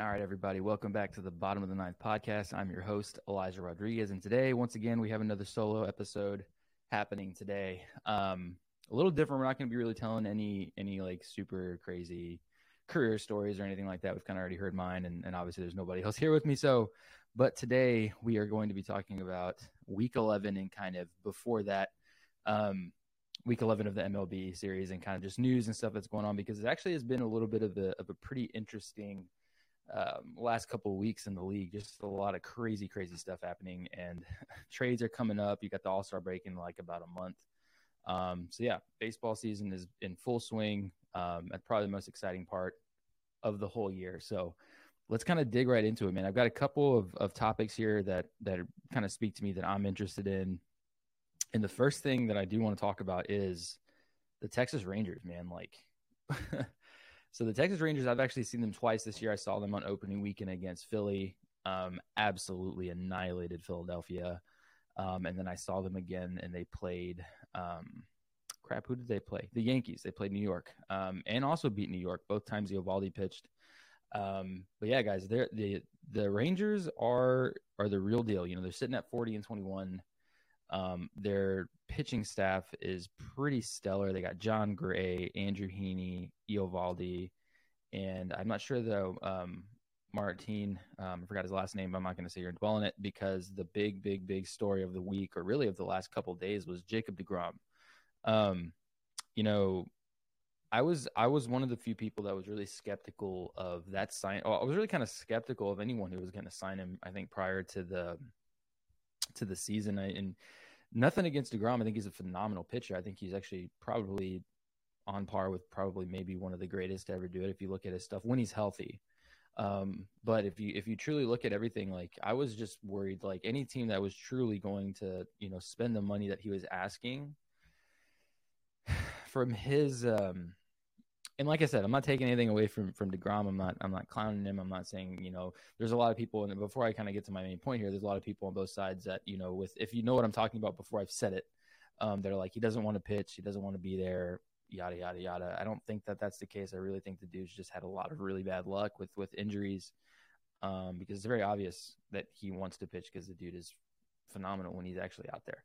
All right, everybody, welcome back to the Bottom of the Ninth podcast. I'm your host, Elijah Rodriguez, and today, once again, we have another solo episode happening today. Um, a little different. We're not going to be really telling any any like super crazy career stories or anything like that. We've kind of already heard mine, and, and obviously, there's nobody else here with me. So, but today we are going to be talking about Week 11 and kind of before that, um, Week 11 of the MLB series, and kind of just news and stuff that's going on because it actually has been a little bit of a of a pretty interesting um, last couple of weeks in the league. Just a lot of crazy, crazy stuff happening, and trades are coming up. You got the All Star break in like about a month. Um, so yeah, baseball season is in full swing. Um, that's probably the most exciting part of the whole year. So let's kind of dig right into it, man. I've got a couple of, of topics here that that kind of speak to me that I'm interested in. And the first thing that I do want to talk about is the Texas Rangers, man. Like So the Texas Rangers, I've actually seen them twice this year. I saw them on opening weekend against Philly. Um, absolutely annihilated Philadelphia. Um, and then I saw them again, and they played. Um, crap, who did they play? The Yankees. They played New York, um, and also beat New York both times. Eovaldi pitched. Um, but yeah, guys, they're, the the Rangers are are the real deal. You know, they're sitting at forty and twenty one. Um, their pitching staff is pretty stellar. They got Jon Gray, Andrew Heaney, Eovaldi, and I'm not sure though. Um, Martin, um, I forgot his last name. But I'm not going to say you're dwelling it because the big, big, big story of the week, or really of the last couple days, was Jacob Degrom. Um, you know, I was I was one of the few people that was really skeptical of that sign. Oh, I was really kind of skeptical of anyone who was going to sign him. I think prior to the to the season, I, and nothing against Degrom. I think he's a phenomenal pitcher. I think he's actually probably on par with probably maybe one of the greatest to ever do it if you look at his stuff when he's healthy. Um, but if you if you truly look at everything, like I was just worried, like any team that was truly going to you know spend the money that he was asking from his um and like I said, I'm not taking anything away from from Degrom. I'm not I'm not clowning him. I'm not saying you know there's a lot of people. And before I kind of get to my main point here, there's a lot of people on both sides that you know with if you know what I'm talking about before I've said it, um, they're like he doesn't want to pitch, he doesn't want to be there, yada yada yada. I don't think that that's the case. I really think the dude's just had a lot of really bad luck with with injuries, um, because it's very obvious that he wants to pitch because the dude is phenomenal when he's actually out there.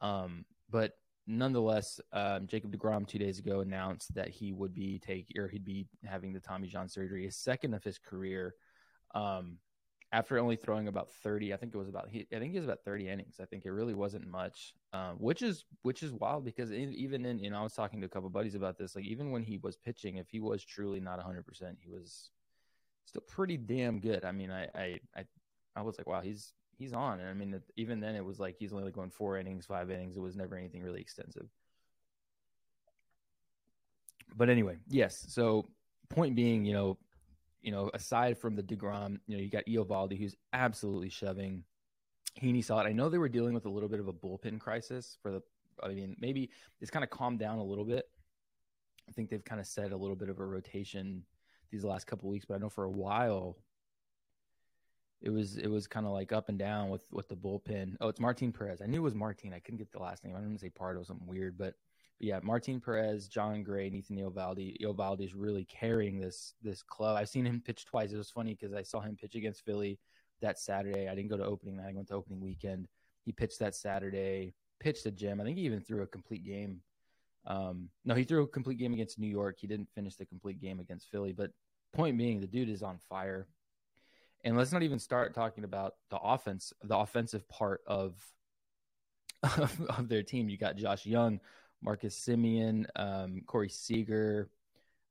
Um, but nonetheless, um, Jacob Degrom two days ago announced that he would be taking or he'd be having the Tommy John surgery, his second of his career. Um, after only throwing about 30, I think it was about he, I think he was about 30 innings. I think it really wasn't much, um, which is which is wild because in, even in you know I was talking to a couple buddies about this. Like even when he was pitching, if he was truly not 100, percent he was still pretty damn good. I mean, I I I, I was like, wow, he's he's on. And I mean, even then, it was like he's only going four innings, five innings. It was never anything really extensive. But anyway, yes. So point being, you know, you know, aside from the Degrom, you know, you got Eovaldi, who's absolutely shoving. Heaney saw it. I know they were dealing with a little bit of a bullpen crisis for the. I mean, maybe it's kind of calmed down a little bit. I think they've kind of set a little bit of a rotation these last couple weeks, but I know for a while it was it was kind of like up and down with with the bullpen. Oh, it's Martin Perez. I knew it was Martin. I couldn't get the last name. I didn't say Pardo, something weird, but, but yeah, Martin Perez, Jon Gray, Nathan Eovaldi. Eovaldi is really carrying this this club. I've seen him pitch twice. It was funny because I saw him pitch against Philly that Saturday. I didn't go to opening night. I went to opening weekend. He pitched that Saturday. Pitched a gem. I think he even threw a complete game. Um, no, he threw a complete game against New York. He didn't finish the complete game against Philly. But point being, the dude is on fire. And let's not even start talking about the offense, the offensive part of of, of their team. You got Josh Jung, Marcus Semien, um, Corey Seager,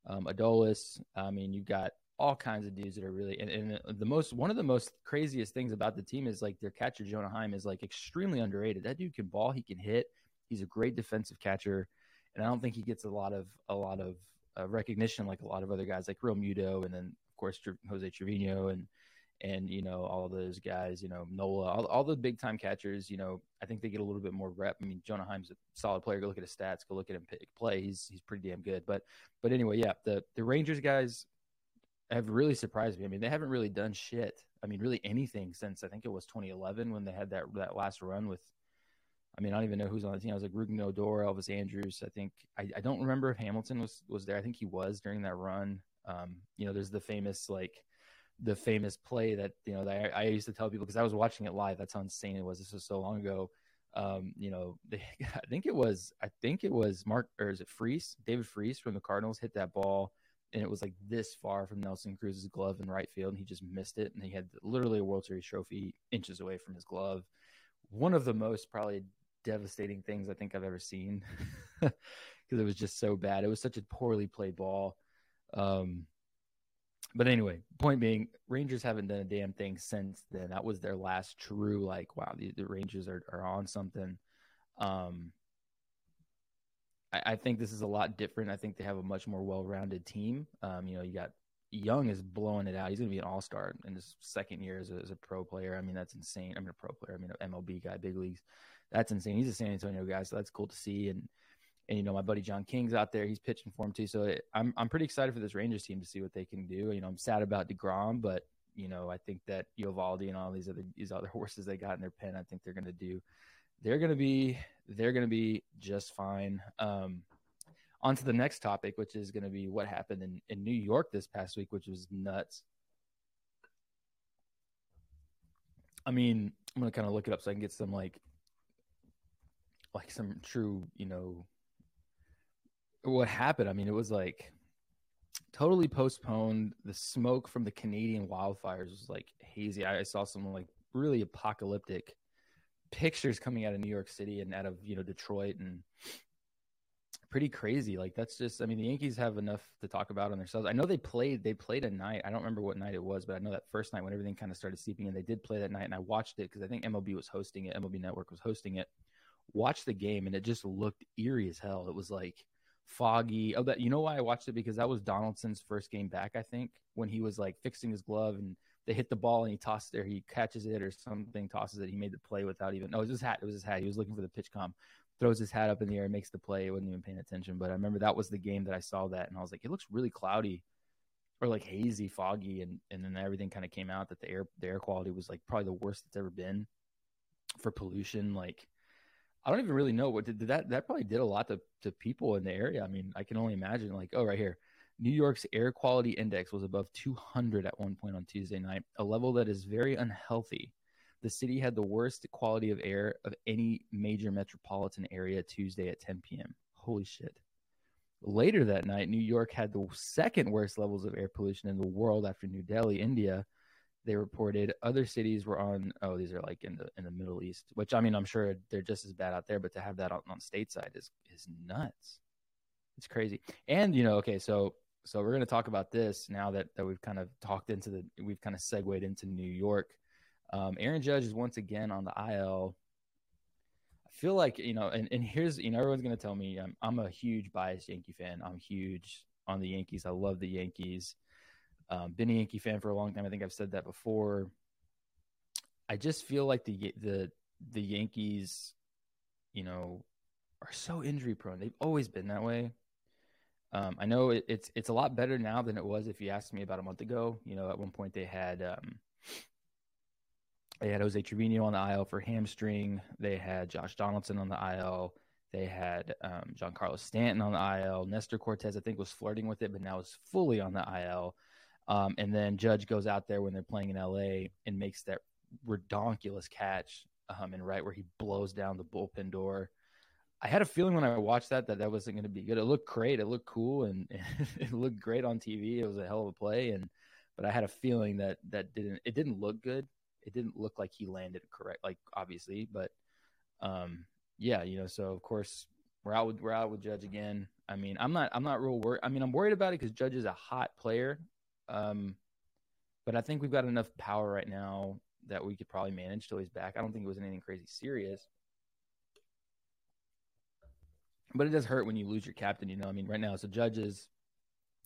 um, Adolis. I mean, you got all kinds of dudes that are really and, and, the most one of the most craziest things about the team is like their catcher Jonah Heim is like extremely underrated. That dude can ball, he can hit. He's a great defensive catcher, and I don't think he gets a lot of a lot of uh, recognition like a lot of other guys like Realmuto, and then of course Jose Trevino and and you know all those guys, you know Nola, all, all the big time catchers. You know, I think they get a little bit more rep. I mean, Jonah Heim's a solid player. Go look at his stats. Go look at him play. He's he's pretty damn good. But but anyway, yeah, the the Rangers guys have really surprised me. I mean, they haven't really done shit. I mean, really anything since I think it was 2011 when they had that that last run with. I mean, I don't even know who's on the team. I was like Rougned Odor, Elvis Andrus. I think I, I don't remember if Hamilton was was there. I think he was during that run. Um, you know, there's the famous like the famous play that you know that I, I used to tell people because I was watching it live. That's how insane it was. This was so long ago. Um, you know, they, I think it was I think it was Mark or is it Freese? David Freese from the Cardinals hit that ball and it was like this far from Nelson Cruz's glove in right field, and he just missed it. And he had literally a World Series trophy inches away from his glove. One of the most probably devastating things I think I've ever seen because it was just so bad. It was such a poorly played ball. Um, but anyway, point being, Rangers haven't done a damn thing since then. That was their last true, like, wow, the, the Rangers are, are on something. Um, I, I, think this is a lot different. I think they have a much more well rounded team. Um, you know, you got Jung is blowing it out. He's going to be an all star in his second year as a, as a, pro player. I mean, that's insane. I mean, a pro player. I mean, an MLB guy, big leagues. That's insane. He's a San Antonio guy, so that's cool to see. And and you know my buddy John King's out there. He's pitching for him too. So it, I'm I'm pretty excited for this Rangers team to see what they can do. You know I'm sad about Degrom, but you know I think that Eovaldi and all these other these other horses they got in their pen, I think they're going to do. They're going to be they're going to be just fine. Um, on to the next topic, which is going to be what happened in, in New York this past week, which was nuts. I mean, I'm going to kind of look it up so I can get some like like some true, you know, what happened. I mean, it was like totally postponed. The smoke from the Canadian wildfires was like hazy. I saw some like really apocalyptic pictures coming out of New York City and out of you know Detroit and pretty crazy. Like that's just I mean the Yankees have enough to talk about on themselves. I know they played they played a night. I don't remember what night it was, but I know that first night when everything kind of started seeping in, they did play that night and I watched it because I think MLB was hosting it. MLB Network was hosting it. Watched the game and it just looked eerie as hell. It was like foggy. Oh, that you know why I watched it because that was Donaldson's first game back. I think when he was like fixing his glove and they hit the ball and he tosses it, or he catches it or something, tosses it. He made the play without even. No, it was his hat. It was his hat. He was looking for the PitchCom, throws his hat up in the air, makes the play. He wasn't even paying attention. But I remember that was the game that I saw that, and I was like, it looks really cloudy or like hazy, foggy, and and then everything kind of came out that the air the air quality was like probably the worst it's ever been for pollution. Like I don't even really know what did, did that that probably did a lot to to people in the area. I mean, I can only imagine like oh right here. New York's air quality index was above 200 at one point on Tuesday night, a level that is very unhealthy. The city had the worst quality of air of any major metropolitan area Tuesday at 10 p.m. Holy shit. Later that night, New York had the second worst levels of air pollution in the world after New Delhi, India, they reported. Other cities were on oh these are like in the in the middle east which i mean i'm sure they're just as bad out there but to have that on, on stateside is is nuts. It's crazy. And you know okay so so we're going to talk about this now that that we've kind of talked into the we've kind of segued into new york. Um, aaron judge is once again on the il i feel like you know and, and here's you know everyone's going to tell me I'm, I'm a huge biased yankee fan. I'm huge on the yankees. I love the yankees um, been a Yankee fan for a long time. I think I've said that before. I just feel like the the the Yankees, you know, are so injury prone. They've always been that way. Um, I know it, it's it's a lot better now than it was if you asked me about a month ago. You know, at one point they had um, they had Jose Trevino on the IL for hamstring. They had Josh Donaldson on the IL. They had um, Giancarlo Stanton on the IL. Nestor Cortes, I think, was flirting with it, but now is fully on the IL. Um, and then Judge goes out there when they're playing in LA and makes that redonkulous catch um, and right where he blows down the bullpen door. I had a feeling when I watched that that that wasn't going to be good. It looked great. It looked cool and, it looked great on TV. It was a hell of a play. And but I had a feeling that that didn't it didn't look good. It didn't look like he landed correct, like obviously. But um, yeah, you know. So of course we're out with we're out with Judge again. I mean, I'm not I'm not real worried. I mean, I'm worried about it because Judge is a hot player. Um, but I think we've got enough power right now that we could probably manage till he's back. I don't think it was anything crazy serious. But it does hurt when you lose your captain, you know. I mean, right now, so Judges,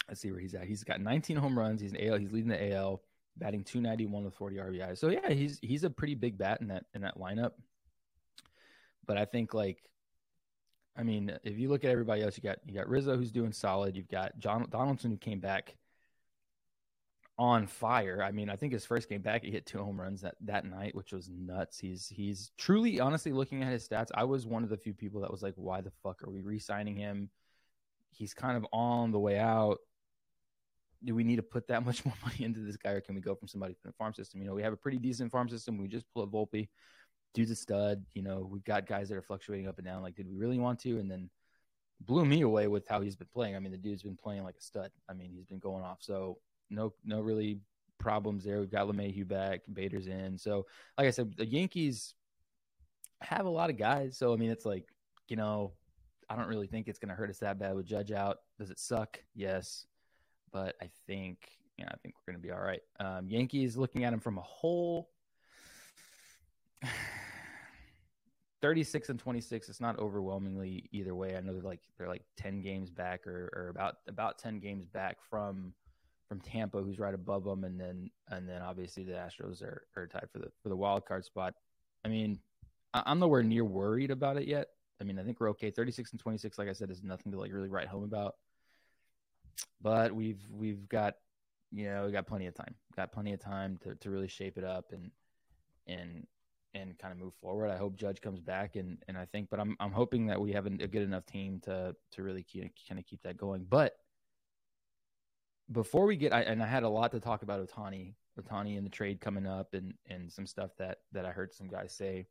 let's see where he's at. He's got 19 home runs. He's an AL. He's leading the AL, batting 291 with 40 RBI. So yeah, he's he's a pretty big bat in that in that lineup. But I think like, I mean, if you look at everybody else, you got you got Rizzo who's doing solid. You've got John Donaldson who came back on fire. I mean, I think his first game back, he hit two home runs that, that night, which was nuts. He's he's truly, honestly, looking at his stats, I was one of the few people that was like, "Why the fuck are we re-signing him?" He's kind of on the way out. do we need to put that much more money into this guy, or can we go from somebody from the farm system? You know, we have a pretty decent farm system. We just pull up Volpe, dude's a stud. You know, we've got guys that are fluctuating up and down. Like, did we really want to? And then blew me away with how he's been playing. I mean, the dude's been playing like a stud. I mean, he's been going off. So no, no really problems there. We've got LeMahieu back, Bader's in. So, like I said, the Yankees have a lot of guys. So I mean, it's like you know, I don't really think it's going to hurt us that bad with Judge out. Does it suck? Yes, but I think know, I think we're going to be all right. Um, Yankees looking at him from a whole. 36 and 26 it's not overwhelmingly either way i know they're like they're like 10 games back or, or about about 10 games back from from tampa who's right above them and then and then obviously the astros are, are tied for the for the wild card spot. I mean i'm nowhere near worried about it yet. I mean i think we're okay. 36 and 26 like i said is nothing to like really write home about. But we've we've got you know we got plenty of time. Got plenty of time to, to really shape it up and and and kind of move forward. I hope Judge comes back, and and I think, but I'm I'm hoping that we have a good enough team to to really kind of keep that going. But before we get, I, and I had a lot to talk about Ohtani, Ohtani and the trade coming up, and and some stuff that that I heard some guys say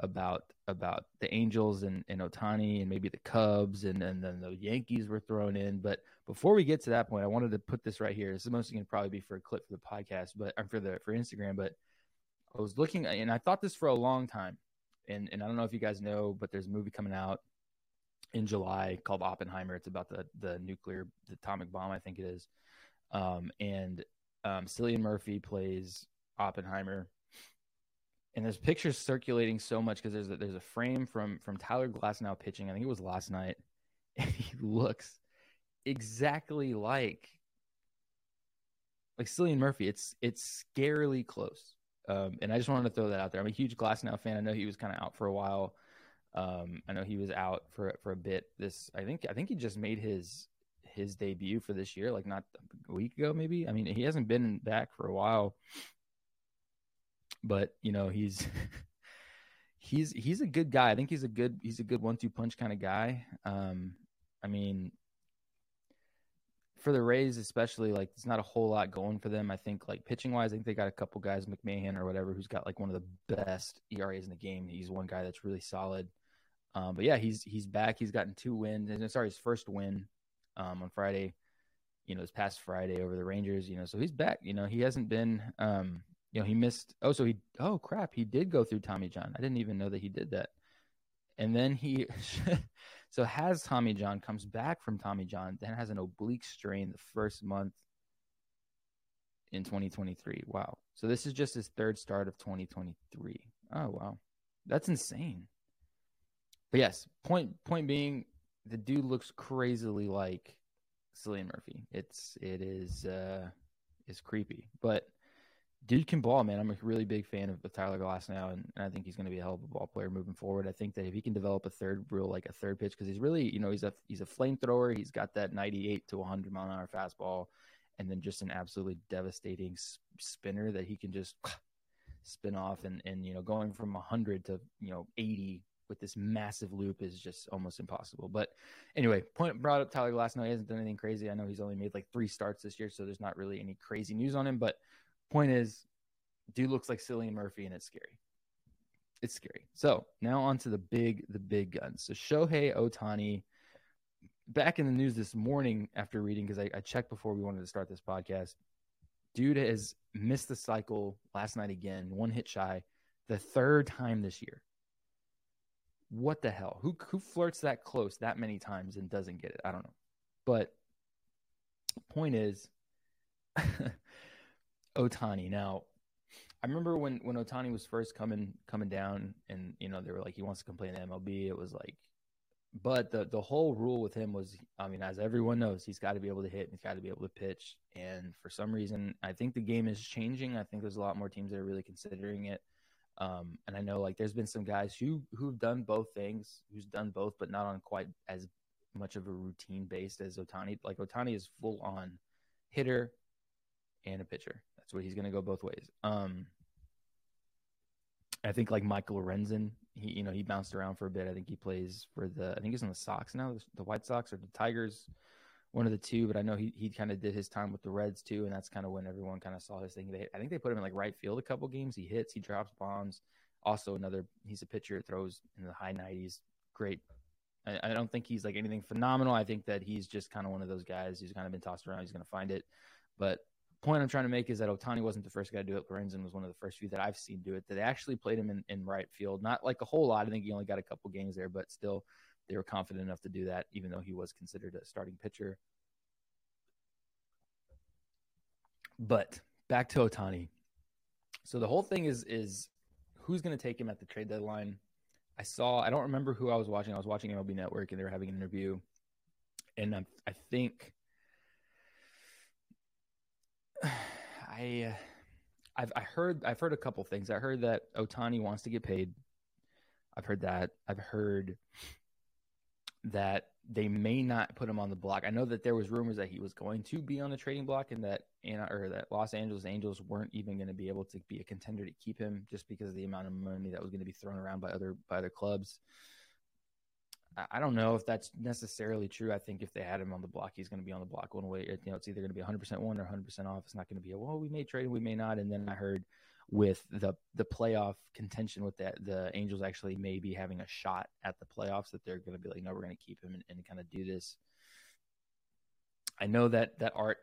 about about the Angels and, and Ohtani and maybe the Cubs and, and then the Yankees were thrown in. But before we get to that point, I wanted to put this right here. This is mostly going to probably be for a clip for the podcast, but or for the for Instagram. But I was looking, and I thought this for a long time, and and I don't know if you guys know, but there's a movie coming out in July called Oppenheimer. It's about the the nuclear the atomic bomb, I think it is. Um, and um, Cillian Murphy plays Oppenheimer, and there's pictures circulating so much because there's a, there's a frame from from Tyler Glasnow pitching. I think it was last night, and he looks exactly like like Cillian Murphy. It's it's scarily close. Um, and I just wanted to throw that out there. I'm a huge Glasnow fan. I know he was kind of out for a while. Um, I know he was out for for a bit. This I think I think he just made his his debut for this year, like not a week ago, maybe. I mean, he hasn't been back for a while, but you know he's he's he's a good guy. I think he's a good he's a good one two punch kind of guy. Um, I mean, for the Rays, especially, like it's not a whole lot going for them. I think, like pitching wise, I think they got a couple guys, McMahon or whatever, who's got like one of the best ERAs in the game. He's one guy that's really solid. Um, but yeah, he's he's back. He's gotten two wins, and sorry, his first win um, on Friday. You know, this past Friday over the Rangers. You know, so he's back. You know, he hasn't been. Um, you know, he missed. Oh, so he. Oh crap, he did go through Tommy John. I didn't even know that he did that. And then he So has Tommy John comes back from Tommy John, then has an oblique strain the first month in 2023. Wow. So this is just his third start of 2023. Oh wow. That's insane. But yes, point point being the dude looks crazily like Cillian Murphy. It's it is uh is creepy. But dude can ball, man. I'm a really big fan of, of Tyler Glasnow, and, and I think he's going to be a hell of a ball player moving forward. I think that if he can develop a third real like a third pitch, because he's really, you know, he's a he's a flamethrower. He's got that 98 to 100 mile an hour fastball, and then just an absolutely devastating spinner that he can just spin off, and and you know, going from 100 to you know 80 with this massive loop is just almost impossible. But anyway, point brought up Tyler Glasnow. He hasn't done anything crazy. I know he's only made like three starts this year, so there's not really any crazy news on him, but point is, dude looks like Cillian Murphy, and it's scary. It's scary. So now on to the big, the big guns. So Shohei Ohtani, back in the news this morning after reading because I, I checked before we wanted to start this podcast. Dude has missed the cycle last night again, one hit shy, the third time this year. What the hell? Who who flirts that close that many times and doesn't get it? I don't know. But point is Ohtani. Now, I remember when when Ohtani was first coming coming down, and you know they were like he wants to complain to MLB. It was like, but the the whole rule with him was, I mean, as everyone knows, he's got to be able to hit, he's got to be able to pitch. And for some reason, I think the game is changing. I think there's a lot more teams that are really considering it. Um, and I know like there's been some guys who who've done both things, who's done both, but not on quite as much of a routine based as Ohtani. Like Ohtani is full on hitter and a pitcher. That's what he's going to go both ways. Um, I think like Michael Lorenzen, he you know he bounced around for a bit. I think he plays for the I think he's in the Sox now, the White Sox or the Tigers, one of the two, but I know he he kind of did his time with the Reds too, and that's kind of when everyone kind of saw his thing. They, I think they put him in like right field a couple games. He hits, he drops bombs. Also, another he's a pitcher, throws in the high nineties. Great. I, I, don't think he's like anything phenomenal. I think that he's just kind of one of those guys. who's kind of been tossed around. He's going to find it. But point I'm trying to make is that Ohtani wasn't the first guy to do it. Lorenzen was one of the first few that I've seen do it. That they actually played him in, in right field. Not like a whole lot. I think he only got a couple games there, but still they were confident enough to do that, even though he was considered a starting pitcher. But back to Ohtani. So the whole thing is is who's going to take him at the trade deadline. I saw I don't remember who I was watching. I was watching MLB Network and they were having an interview, and I, I think I uh, I've I heard I've heard a couple things. I heard that Ohtani wants to get paid. I've heard that. I've heard that they may not put him on the block. I know that there was rumors that he was going to be on the trading block and that or that Los Angeles Angels weren't even going to be able to be a contender to keep him just because of the amount of money that was going to be thrown around by other by other clubs. I don't know if that's necessarily true. I think if they had him on the block, he's going to be on the block one way. You know, it's either going to be 100% one or 100% off. It's not going to be a well, we may trade, we may not. And then I heard with the the playoff contention with that the Angels actually may be having a shot at the playoffs that they're going to be like no we're going to keep him and, and kind of do this. I know that that art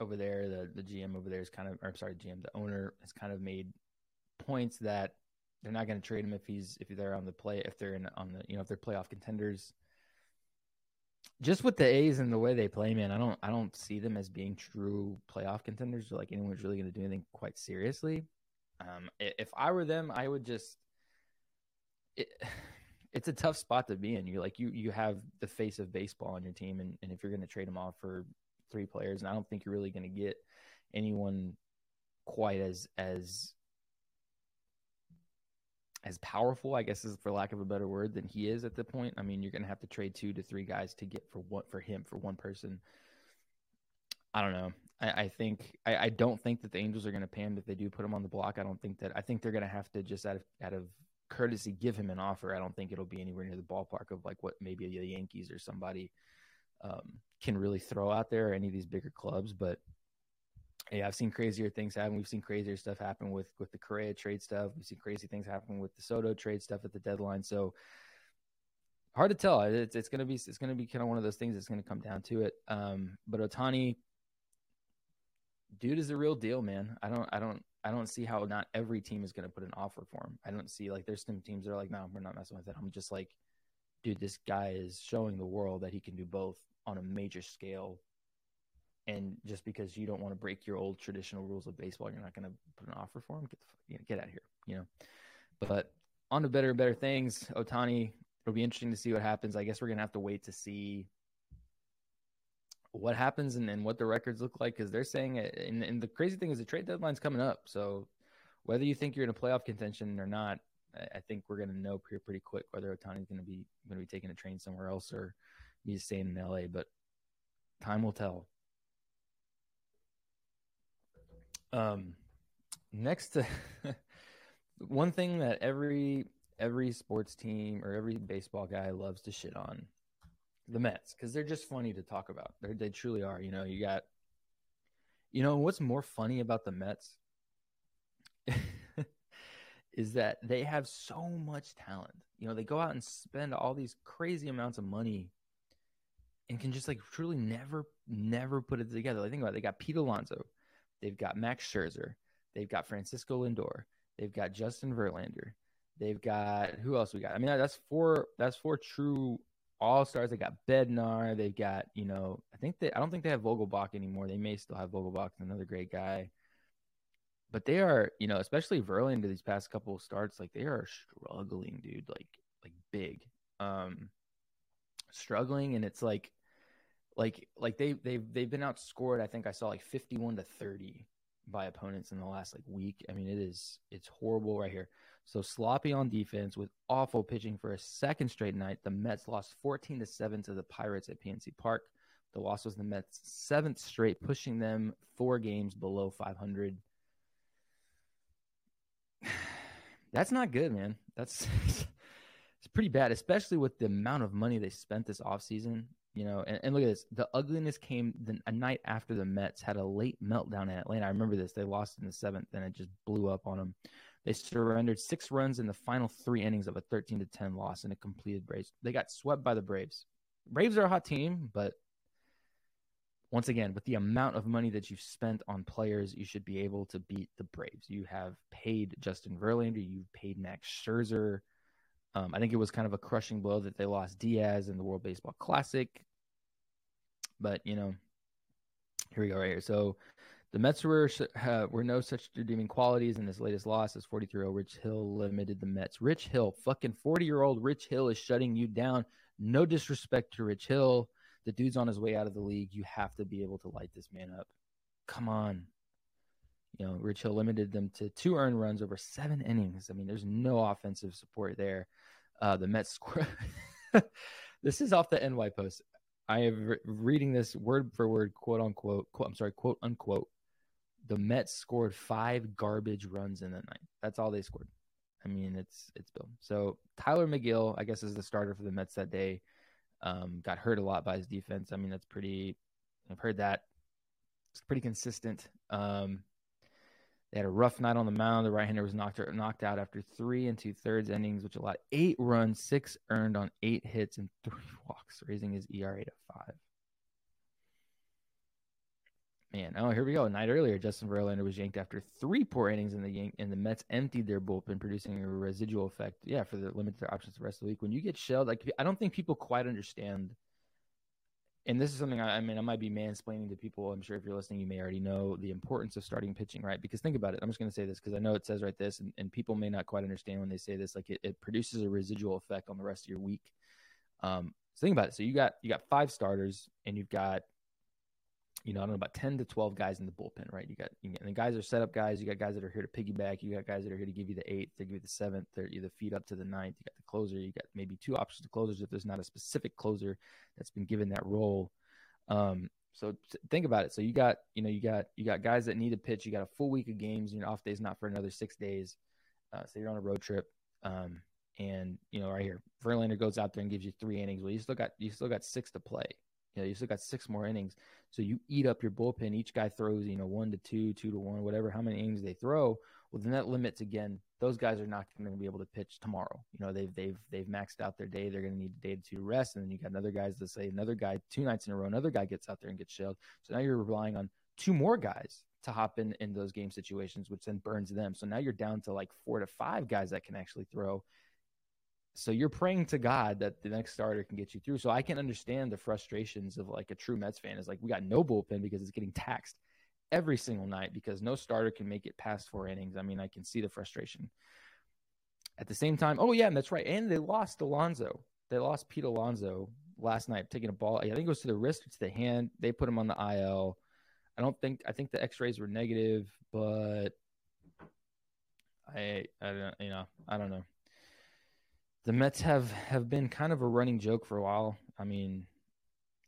over there the the GM over there is kind of or I'm sorry GM the owner has kind of made points that they're not going to trade him if he's if they're on the play if they're in on the you know if they're playoff contenders. Just with the A's and the way they play, man, I don't I don't see them as being true playoff contenders or like anyone's really going to do anything quite seriously. Um, if I were them, I would just. It, it's a tough spot to be in. You're like you you have the face of baseball on your team, and, and if you're going to trade them off for three players, and I don't think you're really going to get anyone quite as as as powerful, I guess is for lack of a better word, than he is at the point. I mean, you're going to have to trade two to three guys to get for what for him for one person. I don't know. I, I think I, I, don't think that the Angels are going to pay him if they do put him on the block. I don't think that. I think they're going to have to just out of out of courtesy give him an offer. I don't think it'll be anywhere near the ballpark of like what maybe the Yankees or somebody um, can really throw out there, or any of these bigger clubs. But yeah, I've seen crazier things happen. We've seen crazier stuff happen with with the Correa trade stuff. We've seen crazy things happen with the Soto trade stuff at the deadline. So hard to tell. It's, it's gonna be it's gonna be kind of one of those things. that's gonna come down to it. Um, but Ohtani, dude, is a real deal, man. I don't I don't I don't see how not every team is gonna put an offer for him. I don't see like there's some teams that are like, no, we're not messing with it. I'm just like, dude, this guy is showing the world that he can do both on a major scale and just because you don't want to break your old traditional rules of baseball, you're not going to put an offer for him. Get the, you know, get out of here, you know. But on to better better things. Ohtani, it'll be interesting to see what happens. I guess we're going to have to wait to see what happens and, and what the records look like because they're saying, and, and the crazy thing is the trade deadline's coming up. So whether you think you're in a playoff contention or not, I, I think we're going to know pretty, pretty quick whether Ohtani's going to be going to be taking a train somewhere else or he's staying in LA. But time will tell. Um, next to one thing that every every sports team or every baseball guy loves to shit on the Mets because they're just funny to talk about. They're, they truly are. You know, you got, you know, what's more funny about the Mets is that they have so much talent. You know, they go out and spend all these crazy amounts of money and can just like truly never, never put it together. Like, think about it. They got Pete Alonso, They've got Max Scherzer. They've got Francisco Lindor. They've got Justin Verlander. They've got who else we got? I mean, that's four. That's four true all stars. They got Bednar. They've got you know. I think they. I don't think they have Vogelbach anymore. They may still have Vogelbach, another great guy. But they are, you know, especially Verlander these past couple starts, like they are struggling, dude. Like like big, um, struggling, and it's like like like they they've they've been outscored. I think I saw like fifty one to thirty by opponents in the last like week. I mean, it is it's horrible right here. So sloppy on defense with awful pitching for a second straight night. The Mets lost fourteen to seven to the Pirates at PNC Park. The loss was the Mets' seventh straight, pushing them four games below 500. That's not good, man. That's it's pretty bad, especially with the amount of money they spent this offseason You know, and, and look at this. The ugliness came the, a night after the Mets had a late meltdown in Atlanta. I remember this. They lost in the seventh, and it just blew up on them. They surrendered six runs in the final three innings of a 13 to 10 loss in a completed Braves. They got swept by the Braves. Braves are a hot team, but once again, with the amount of money that you've spent on players, you should be able to beat the Braves. You have paid Justin Verlander, you've paid Max Scherzer. Um, I think it was kind of a crushing blow that they lost Diaz in the World Baseball Classic. But, you know, here we go right here. So the Mets were uh, were no such redeeming qualities in this latest loss as 43 year old Rich Hill limited the Mets. Rich Hill, fucking 40 year old Rich Hill is shutting you down. No disrespect to Rich Hill. The dude's on his way out of the league. You have to be able to light this man up. Come on. You know, Rich Hill limited them to two earned runs over seven innings. I mean, there's no offensive support there. Uh, the Mets this is off the NY Post. I am re- reading this word for word, quote unquote. Quote, I'm sorry, quote unquote. The Mets scored five garbage runs in the night. That's all they scored. I mean, it's it's Bill. So Tylor Megill, I guess, is the starter for the Mets that day. Um, got hurt a lot by his defense. I mean, that's pretty. I've heard that. It's pretty consistent. Um, they had a rough night on the mound. The right-hander was knocked knocked out after three and two thirds innings, which allowed eight runs, six earned on eight hits and three walks, raising his ERA to five. Man, oh here we go. A night earlier, Justin Verlander was yanked after three poor innings, in the Yank- and the Mets emptied their bullpen, producing a residual effect. Yeah, for the limited options the rest of the week. When you get shelled, like I don't think people quite understand. And this is something I, I mean, I might be mansplaining to people. I'm sure if you're listening, you may already know the importance of starting pitching, right? Because think about it. I'm just going to say this because I know it says right this, and, and people may not quite understand when they say this. Like it, it produces a residual effect on the rest of your week. Um, so think about it. So you got you got five starters, and you've got you know, I don't know about 10 to 12 guys in the bullpen, right? You got, you got, and the guys are setup guys. You got guys that are here to piggyback. You got guys that are here to give you the eighth, they give you the seventh, they're either feed up to the ninth. You got the closer. You got maybe two options to closers if there's not a specific closer that's been given that role. Um, so think about it. So you got, you know, you got, you got guys that need to pitch. You got a full week of games. Your off days not for another six days. Uh, so you're on a road trip. Um, and you know, right here, Verlander goes out there and gives you three innings. Well, you still got, you still got six to play. You know, you still got six more innings. So you eat up your bullpen. Each guy throws, you know, one to two, two to one, whatever, how many innings they throw. Well, then that limits again. Those guys are not going to be able to pitch tomorrow. You know, they've they've they've maxed out their day. They're going to need a day to rest, and then you got another guys that say another guy two nights in a row. Another guy gets out there and gets shelled. So now you're relying on two more guys to hop in in those game situations, which then burns them. So now you're down to like four to five guys that can actually throw, so you're praying to God that the next starter can get you through. So I can understand the frustrations of like a true Mets fan is like we got no bullpen because it's getting taxed every single night because no starter can make it past four innings. I mean, I can see the frustration. At the same time, oh yeah, and that's right. And they lost Alonso. They lost Pete Alonso last night, taking a ball. I think it was to the wrist, or to the hand. They put him on the IL. I don't think I think the X-rays were negative, but I I don't you know I don't know the Mets have have been kind of a running joke for a while. I mean,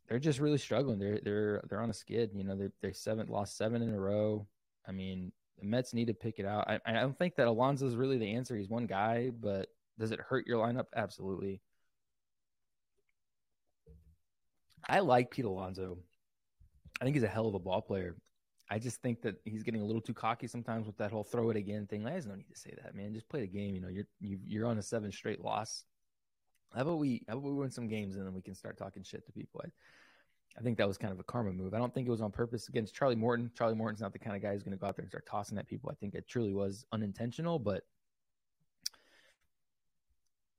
they're just really struggling. They're they're they're on a skid. You know, they they seven lost seven in a row. I mean, the Mets need to pick it out. I, I don't think that Alonso is really the answer. He's one guy, but does it hurt your lineup? Absolutely. I like Pete Alonso. I think he's a hell of a ball player. I just think that he's getting a little too cocky sometimes with that whole throw it again thing. There's no need to say that, man. Just play the game. You know, you're you, are on a seven straight loss. How about we how about we win some games and then we can start talking shit to people. I, I think that was kind of a karma move. I don't think it was on purpose against Charlie Morton. Charlie Morton's not the kind of guy who's going to go out there and start tossing at people. I think it truly was unintentional, but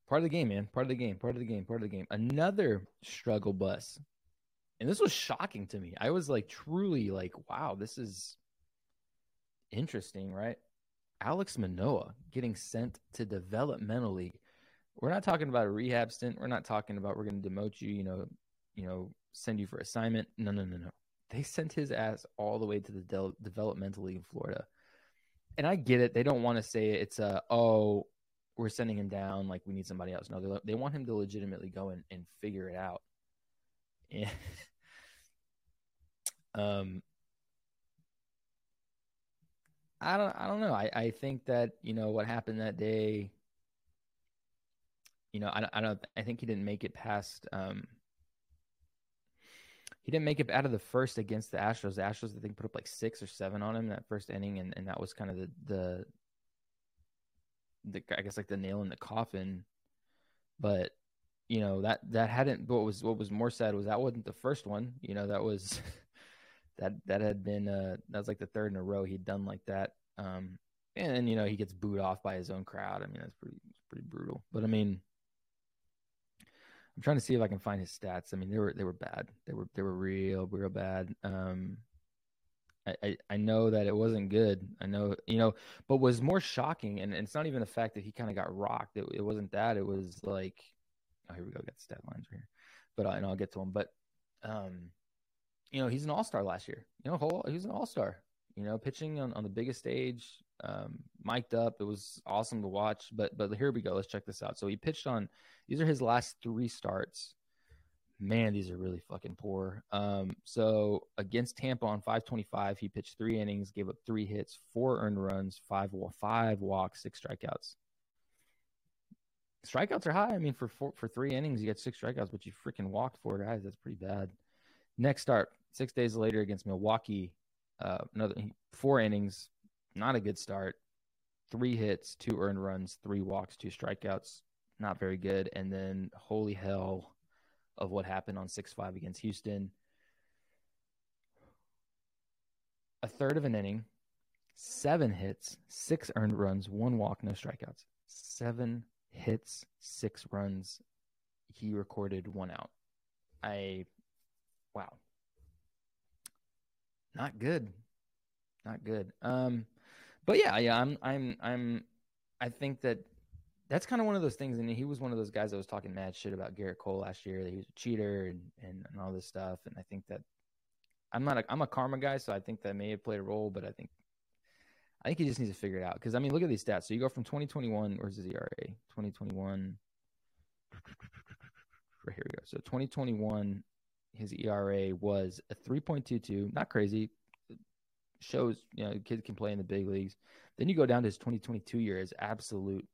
part of the game, man. Part of the game. Part of the game. Part of the game. Another struggle bus and this was shocking to me. I was like truly like, wow, this is interesting, right? Alex Manoah getting sent to developmental league. We're not talking about a rehab stint. We're not talking about we're going to demote you, you know, you know, send you for assignment. No, no, no, no. They sent his ass all the way to the de- developmental league in Florida. And I get it. They don't want to say it. it's a oh, we're sending him down like we need somebody else. No, they they want him to legitimately go and, and figure it out. And um, I don't I don't know. I, I think that, you know, what happened that day, you know, I, I don't I think he didn't make it past um he didn't make it out of the first against the Astros. The Astros, I think, put up like six or seven on him that first inning, and, and that was kind of the, the the I guess like the nail in the coffin. But you know that that hadn't. What was what was more sad was that wasn't the first one. You know that was that that had been uh that was like the third in a row he'd done like that. Um, and you know he gets booed off by his own crowd. I mean that's pretty pretty brutal. But I mean I'm trying to see if I can find his stats. I mean, they were they were bad. They were they were real real bad. Um, I, I, I know that it wasn't good. I know you know, but was more shocking, and, and it's not even the fact that he kind of got rocked. It, it wasn't that. It was like, oh here we go, the stat lines right here. But uh, and I'll get to him. But um, you know, he's an all star last year. You know, whole he's an all star. You know, pitching on, on the biggest stage, um, mic'd up. It was awesome to watch. But but here we go. Let's check this out. So he pitched on these are his last three starts. Man, these are really fucking poor. Um, so against Tampa on 525, he pitched three innings, gave up three hits, four earned runs, five five walks, six strikeouts. Strikeouts are high. I mean, for four, for three innings, you get six strikeouts, but you freaking walked four guys. That's pretty bad. Next start, six days later against Milwaukee, uh, another four innings, not a good start. Three hits, two earned runs, three walks, two strikeouts not very good. And then holy hell of what happened on 6 5 against Houston. A third of an inning, seven hits, six earned runs, one walk, no strikeouts. Seven hits, six runs. He recorded one out. I, wow. Not good. Not good. Um, but yeah, yeah, I'm, I'm, I'm, I think that that's kind of one of those things. And he was one of those guys that was talking mad shit about Gerrit Cole last year that he was a cheater and, and, and all this stuff. And I think that I'm not a, I'm a karma guy, so I think that may have played a role, but I think I think he just needs to figure it out. Because I mean, look at these stats. So you go from 2021, where's his ERA? 2021. Right here we go. So 2021, his ERA was a 3.22. Not crazy. Shows you know kid can play in the big leagues. Then you go down to his 2022 year is absolute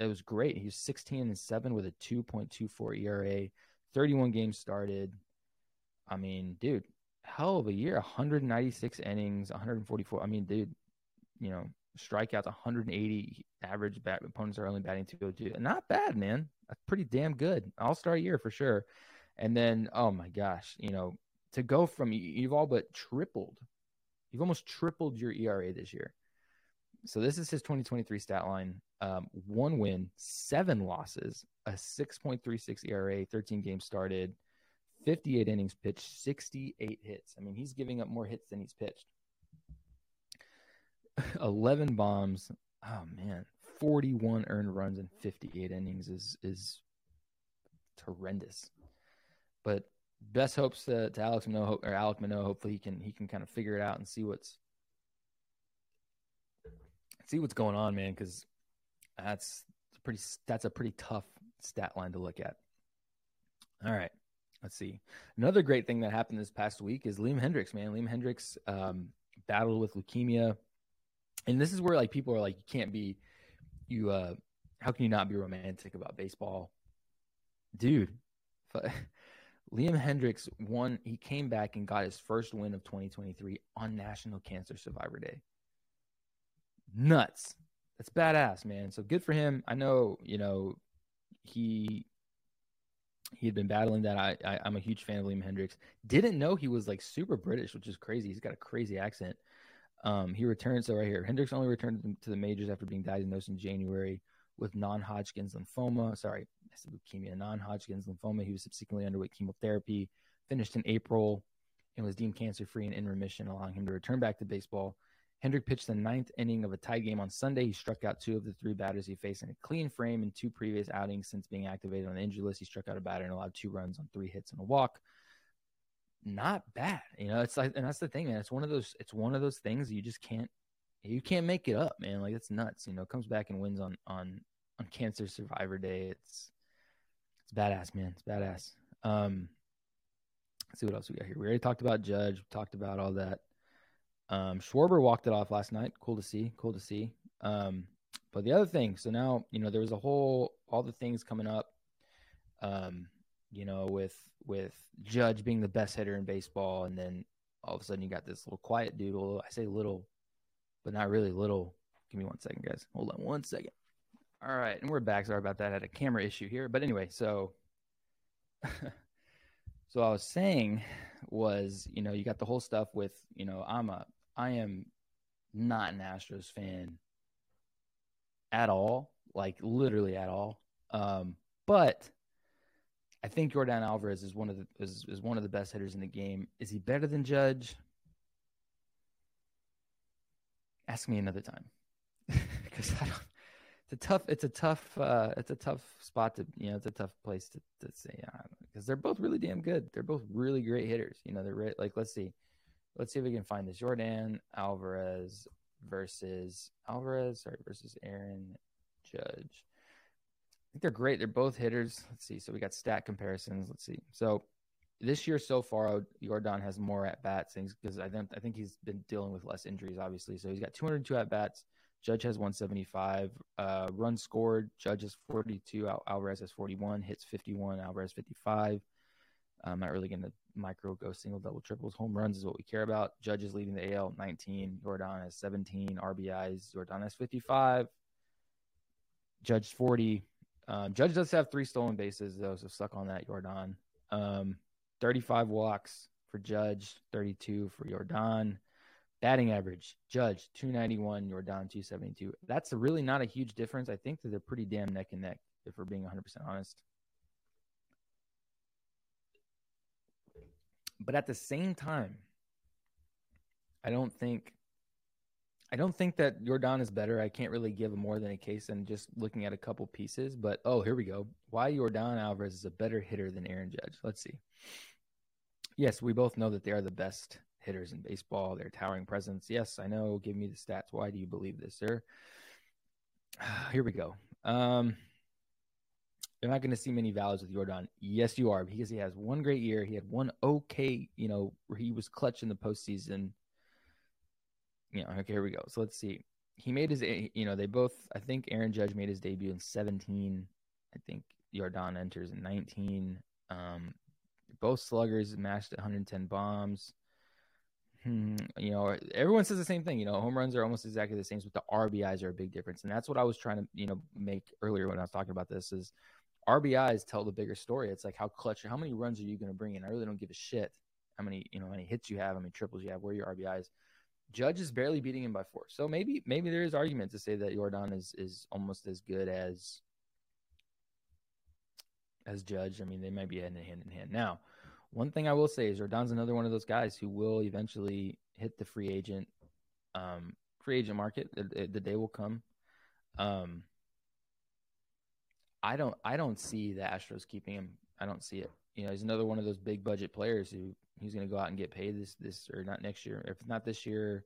it was great. He was 16 and 7 with a 2.24 ERA, 31 games started. I mean, dude, hell of a year. 196 innings, 144. I mean, dude, you know, strikeouts 180 average bat opponents are only batting 202. Not bad, man. That's pretty damn good. All-star year for sure. And then, oh my gosh, you know, to go from you've all but tripled. You've almost tripled your ERA this year. So this is his 2023 stat line um, one win, seven losses, a 6.36 ERA, 13 games started, 58 innings pitched, 68 hits. I mean, he's giving up more hits than he's pitched. 11 bombs. Oh man, 41 earned runs in 58 innings is is horrendous. But best hopes to, to Alex Manoah or Alek Manoah. Hopefully he can he can kind of figure it out and see what's see what's going on, man. Because that's pretty. That's a pretty tough stat line to look at. All right, let's see. Another great thing that happened this past week is Liam Hendriks, Man, Liam Hendriks um, battled with leukemia, and this is where like people are like, you can't be, you. uh How can you not be romantic about baseball, dude? Liam Hendriks won. He came back and got his first win of 2023 on National Cancer Survivor Day. Nuts that's badass, man. So good for him. I know, you know, he he had been battling that. I, I am a huge fan of Liam Hendriks. Didn't know he was like super British, which is crazy. He's got a crazy accent. Um, he returned. So right here, Hendriks only returned to the majors after being diagnosed in January with non-Hodgkin's lymphoma. Sorry, I said leukemia, non-Hodgkin's lymphoma. He was subsequently underwent chemotherapy. Finished in April and was deemed cancer-free and in remission, allowing him to return back to baseball Hendrick pitched the ninth inning of a tie game on Sunday. He struck out two of the three batters he faced in a clean frame in two previous outings since being activated on the injury list. He struck out a batter and allowed two runs on three hits and a walk. Not bad, you know. It's like, and that's the thing, man. It's one of those. It's one of those things you just can't. You can't make it up, man. Like it's nuts. You know, comes back and wins on on on Cancer Survivor Day. It's it's badass, man. It's badass. Um, let's see what else we got here. We already talked about Judge. Talked about all that. Um, Schwarber walked it off last night. Cool to see. Cool to see. Um, but the other thing, so now you know there was a whole all the things coming up. Um, you know, with with Judge being the best hitter in baseball, and then all of a sudden you got this little quiet dude. Well, I say little, but not really little. Give me one second, guys. Hold on one second. All right, and we're back. Sorry about that. I had a camera issue here, but anyway, so so I was saying was, you know, you got the whole stuff with, you know, I'm a I am not an Astros fan at all, like literally at all. Um, but I think Jordan Alvarez is one of the is, is one of the best hitters in the game. Is he better than Judge? Ask me another time because I don't. It's a tough. It's a tough. Uh, it's a tough spot to. You know, it's a tough place to, to say because they're both really damn good. They're both really great hitters. You know, they're re- like. Let's see. Let's see if we can find this. Jordan Alvarez versus Alvarez. Sorry, versus Aaron Judge think they're great. They're both hitters. Let's see. So we got stat comparisons. Let's see. So this year so far, Jordan has more at bats things because I think I think he's been dealing with less injuries, obviously. So he's got 202 at bats. Judge has 175. Uh, runs scored. Judge has 42. Al- Alvarez has 41. Hits 51. Alvarez 55. I'm not really going to micro go single, double, triples. Home runs is what we care about. Judge is leading the AL 19. Jordan has 17 RBIs. Jordan has 55. Judge 40. Um, Judge does have three stolen bases though, so suck on that, Yordan. Um, 35 walks for Judge, 32 for Yordan. Batting average, Judge 291, Yordan 272. That's really not a huge difference. I think that they're pretty damn neck and neck, if we're being 100% honest. But at the same time, I don't think I don't think that Yordan is better. I can't really give more than a case and just looking at a couple pieces. But oh, here we go. Why Yordan Alvarez is a better hitter than Aaron Judge? Let's see. Yes, we both know that they are the best hitters in baseball. Their towering presence. Yes, I know. Give me the stats. Why do you believe this, sir? Here we go. Um, you're not going to see many values with Yordan. Yes, you are because he has one great year. He had one okay, you know, where he was clutch in the postseason you know, okay, here we go. So let's see. He made his, you know, they both, I think Aaron Judge made his debut in 17. I think Yordan enters in 19. Um, both sluggers mashed 110 bombs. Hmm, you know, everyone says the same thing. You know, home runs are almost exactly the same, but the RBIs are a big difference, and that's what I was trying to, you know, make earlier when I was talking about this. Is RBIs tell the bigger story. It's like how clutch, how many runs are you going to bring in? I really don't give a shit how many, you know, how many hits you have, how many triples you have, where your RBIs. Judge is barely beating him by four. So maybe maybe there is argument to say that Jordan is is almost as good as as Judge. I mean, they might be hand in hand in hand. Now, one thing I will say is Jordan's another one of those guys who will eventually hit the free agent um, free agent market. The, the day will come. Um, I don't I don't see the Astros keeping him. I don't see it. You know, he's another one of those big budget players who he's going to go out and get paid this this or not next year. If not this year,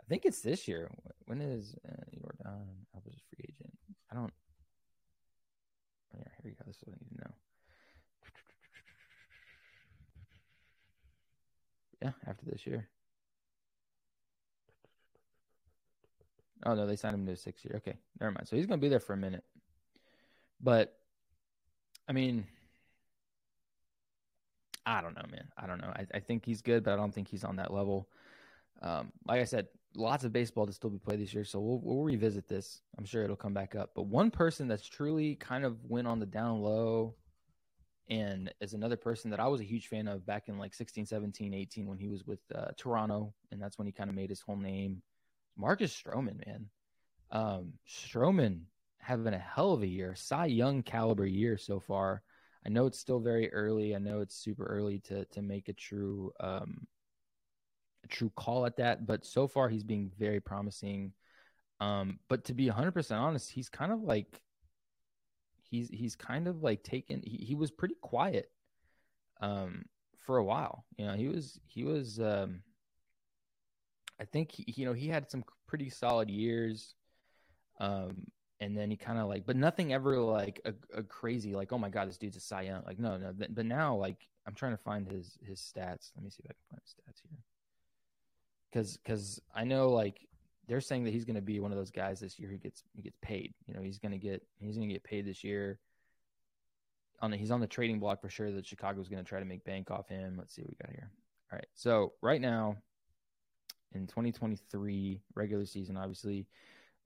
I think it's this year. When is uh, Yordan Alvarez free agent? I don't. Oh, yeah, here you go. This is what I need to know. Yeah, after this year. Oh no, they signed him to a six year. Okay, never mind. So he's going to be there for a minute. But I mean, I don't know, man. I don't know. I, I think he's good, but I don't think he's on that level. Um, like I said, lots of baseball to still be played this year, so we'll, we'll revisit this. I'm sure it'll come back up. But one person that's truly kind of went on the down low and is another person that I was a huge fan of back in like 16, 17, 18 when he was with uh, Toronto, and that's when he kind of made his whole name. Marcus Stroman, man. Um, Stroman having a hell of a year, Cy Young caliber year so far. I know it's still very early. I know it's super early to to make a true um, a true call at that, but so far he's being very promising. Um, but to be 100% honest, he's kind of like he's he's kind of like taken he, he was pretty quiet um for a while. You know, he was he was um I think he, you know he had some pretty solid years. Um and then he kind of like, but nothing ever like a, a, crazy like, oh my god, this dude's a Cy Young. Like, no, no. But, but, now, like, I'm trying to find his his stats. Let me see if I can find his stats here. Because because I know like they're saying that he's going to be one of those guys this year who gets he gets paid. You know, he's going to get he's going to get paid this year. on the, he's on the trading block for sure that Chicago's going to try to make bank off him. Let's see what we got here. All right. So right now in 2023 regular season, obviously,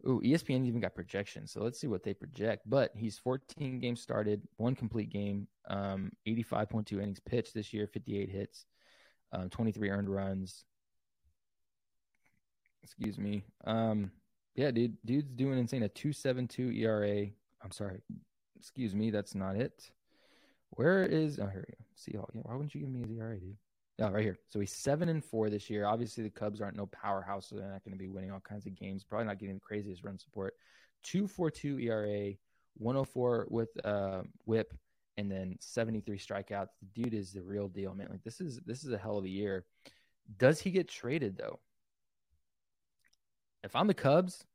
ooh, ESPN even got projections. So let's see what they project. But he's 14 games started, one complete game, um, 85.2 innings pitched this year, 58 hits, um, 23 earned runs. Excuse me. Um, yeah, dude, dude's doing insane. A 2.72 ERA. I'm sorry. Excuse me, that's not it. Where is? Oh, here we go. See, yeah. Why wouldn't you give me his ERA, dude? Oh, right here. So he's seven and four this year. Obviously, the Cubs aren't no powerhouse, so they're not going to be winning all kinds of games. Probably not getting the craziest run support. Two four two ERA, 104 with uh, WHIP, and then 73 strikeouts. The dude is the real deal, man. Like this is this is a hell of a year. Does he get traded though? If I'm the Cubs,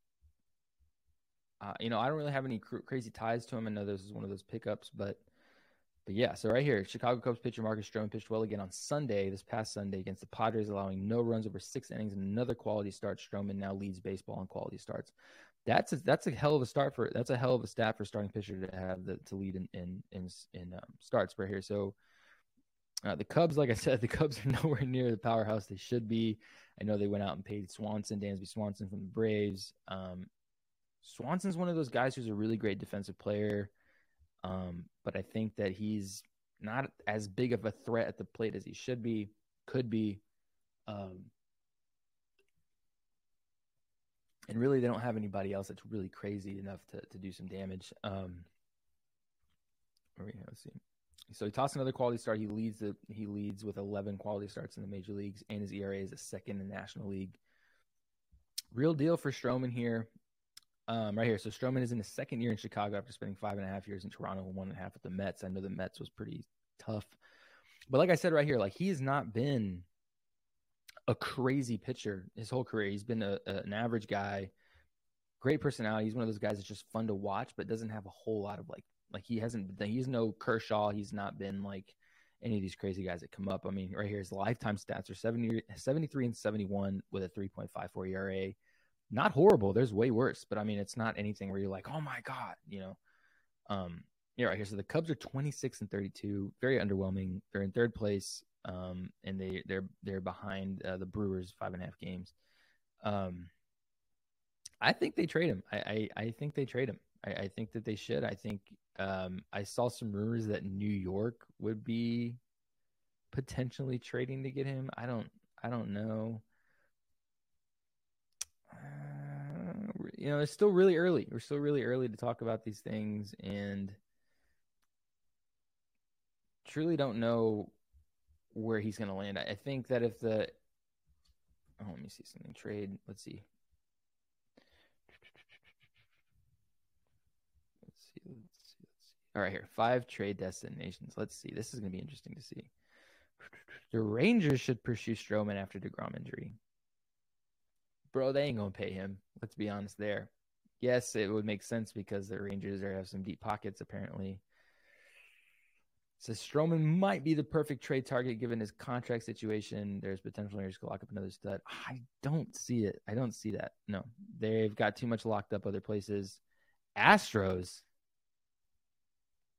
uh, you know I don't really have any cr- crazy ties to him. I know this is one of those pickups, but but yeah, so right here, Chicago Cubs pitcher Marcus Stroman pitched well again on Sunday, this past Sunday against the Padres, allowing no runs over six innings and another quality start. Stroman now leads baseball in quality starts. That's a, that's a hell of a start for that's a hell of a stat for starting pitcher to have the, to lead in in in, in um, starts right here. So uh, the Cubs, like I said, the Cubs are nowhere near the powerhouse they should be. I know they went out and paid Swanson, Dansby Swanson from the Braves. Um, Swanson's one of those guys who's a really great defensive player. Um, but I think that he's not as big of a threat at the plate as he should be, could be. Um, and really, they don't have anybody else that's really crazy enough to, to do some damage. Um, let's see. So he tossed another quality start. He leads the he leads with 11 quality starts in the major leagues, and his ERA is a second in the National League. Real deal for Stroman here. Um, right here. So Stroman is in his second year in Chicago after spending five and a half years in Toronto and one and a half with the Mets. I know the Mets was pretty tough. But like I said right here, like he has not been a crazy pitcher his whole career. He's been a, a, an average guy, great personality. He's one of those guys that's just fun to watch, but doesn't have a whole lot of like like he hasn't he's no Kershaw. He's not been like any of these crazy guys that come up. I mean, right here his lifetime stats are 70, 73 and 71 with a 3.54 ERA not horrible. There's way worse, but I mean, it's not anything where you're like, oh my god, you know. Um, yeah, right here. So the Cubs are 26 and 32, very underwhelming. They're in third place, um, and they they're they're behind uh, the Brewers five and a half games. Um, I think they trade him. I I, I think they trade him. I, I think that they should. I think um, I saw some rumors that New York would be potentially trading to get him. I don't I don't know. You know, it's still really early. We're still really early to talk about these things and truly don't know where he's going to land. I think that if the oh, let me see something trade. Let's see. Let's see. Let's see. Let's see. All right, here five trade destinations. Let's see. This is going to be interesting to see. The Rangers should pursue Stroman after Degrom injury bro, they ain't gonna pay him. Let's be honest there. Yes, it would make sense because the Rangers are have some deep pockets apparently. So Stroman might be the perfect trade target given his contract situation. There's potential Rangers to lock up another stud. I don't see it. I don't see that. No, they've got too much locked up other places. Astros.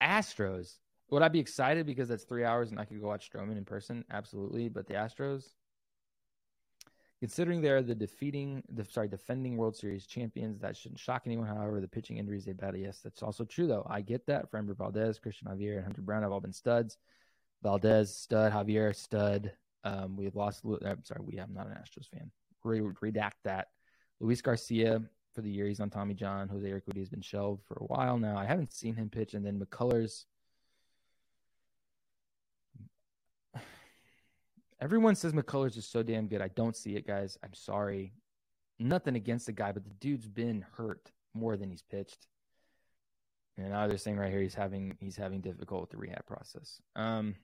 Astros. Would I be excited because that's three hours and I could go watch Stroman in person? Absolutely. But the Astros, Considering they are the defeating, the sorry, defending World Series champions, that shouldn't shock anyone. However, the pitching injuries they battle, yes, that's also true though. I get that. Framber Valdez, Cristian Javier, and Hunter Brown have all been studs. Valdez stud, Javier stud. Um, we have lost. I'm sorry, we. I'm not an Astros fan. Re- redact that. Luis Garcia for the year he's on Tommy John. Jose Urquidy has been shelved for a while now. I haven't seen him pitch, and then McCullers Everyone says McCullers is so damn good. I don't see it, guys. I'm sorry. Nothing against the guy, but the dude's been hurt more than he's pitched. And now they're saying right here he's having he's having difficult with the rehab process. Um,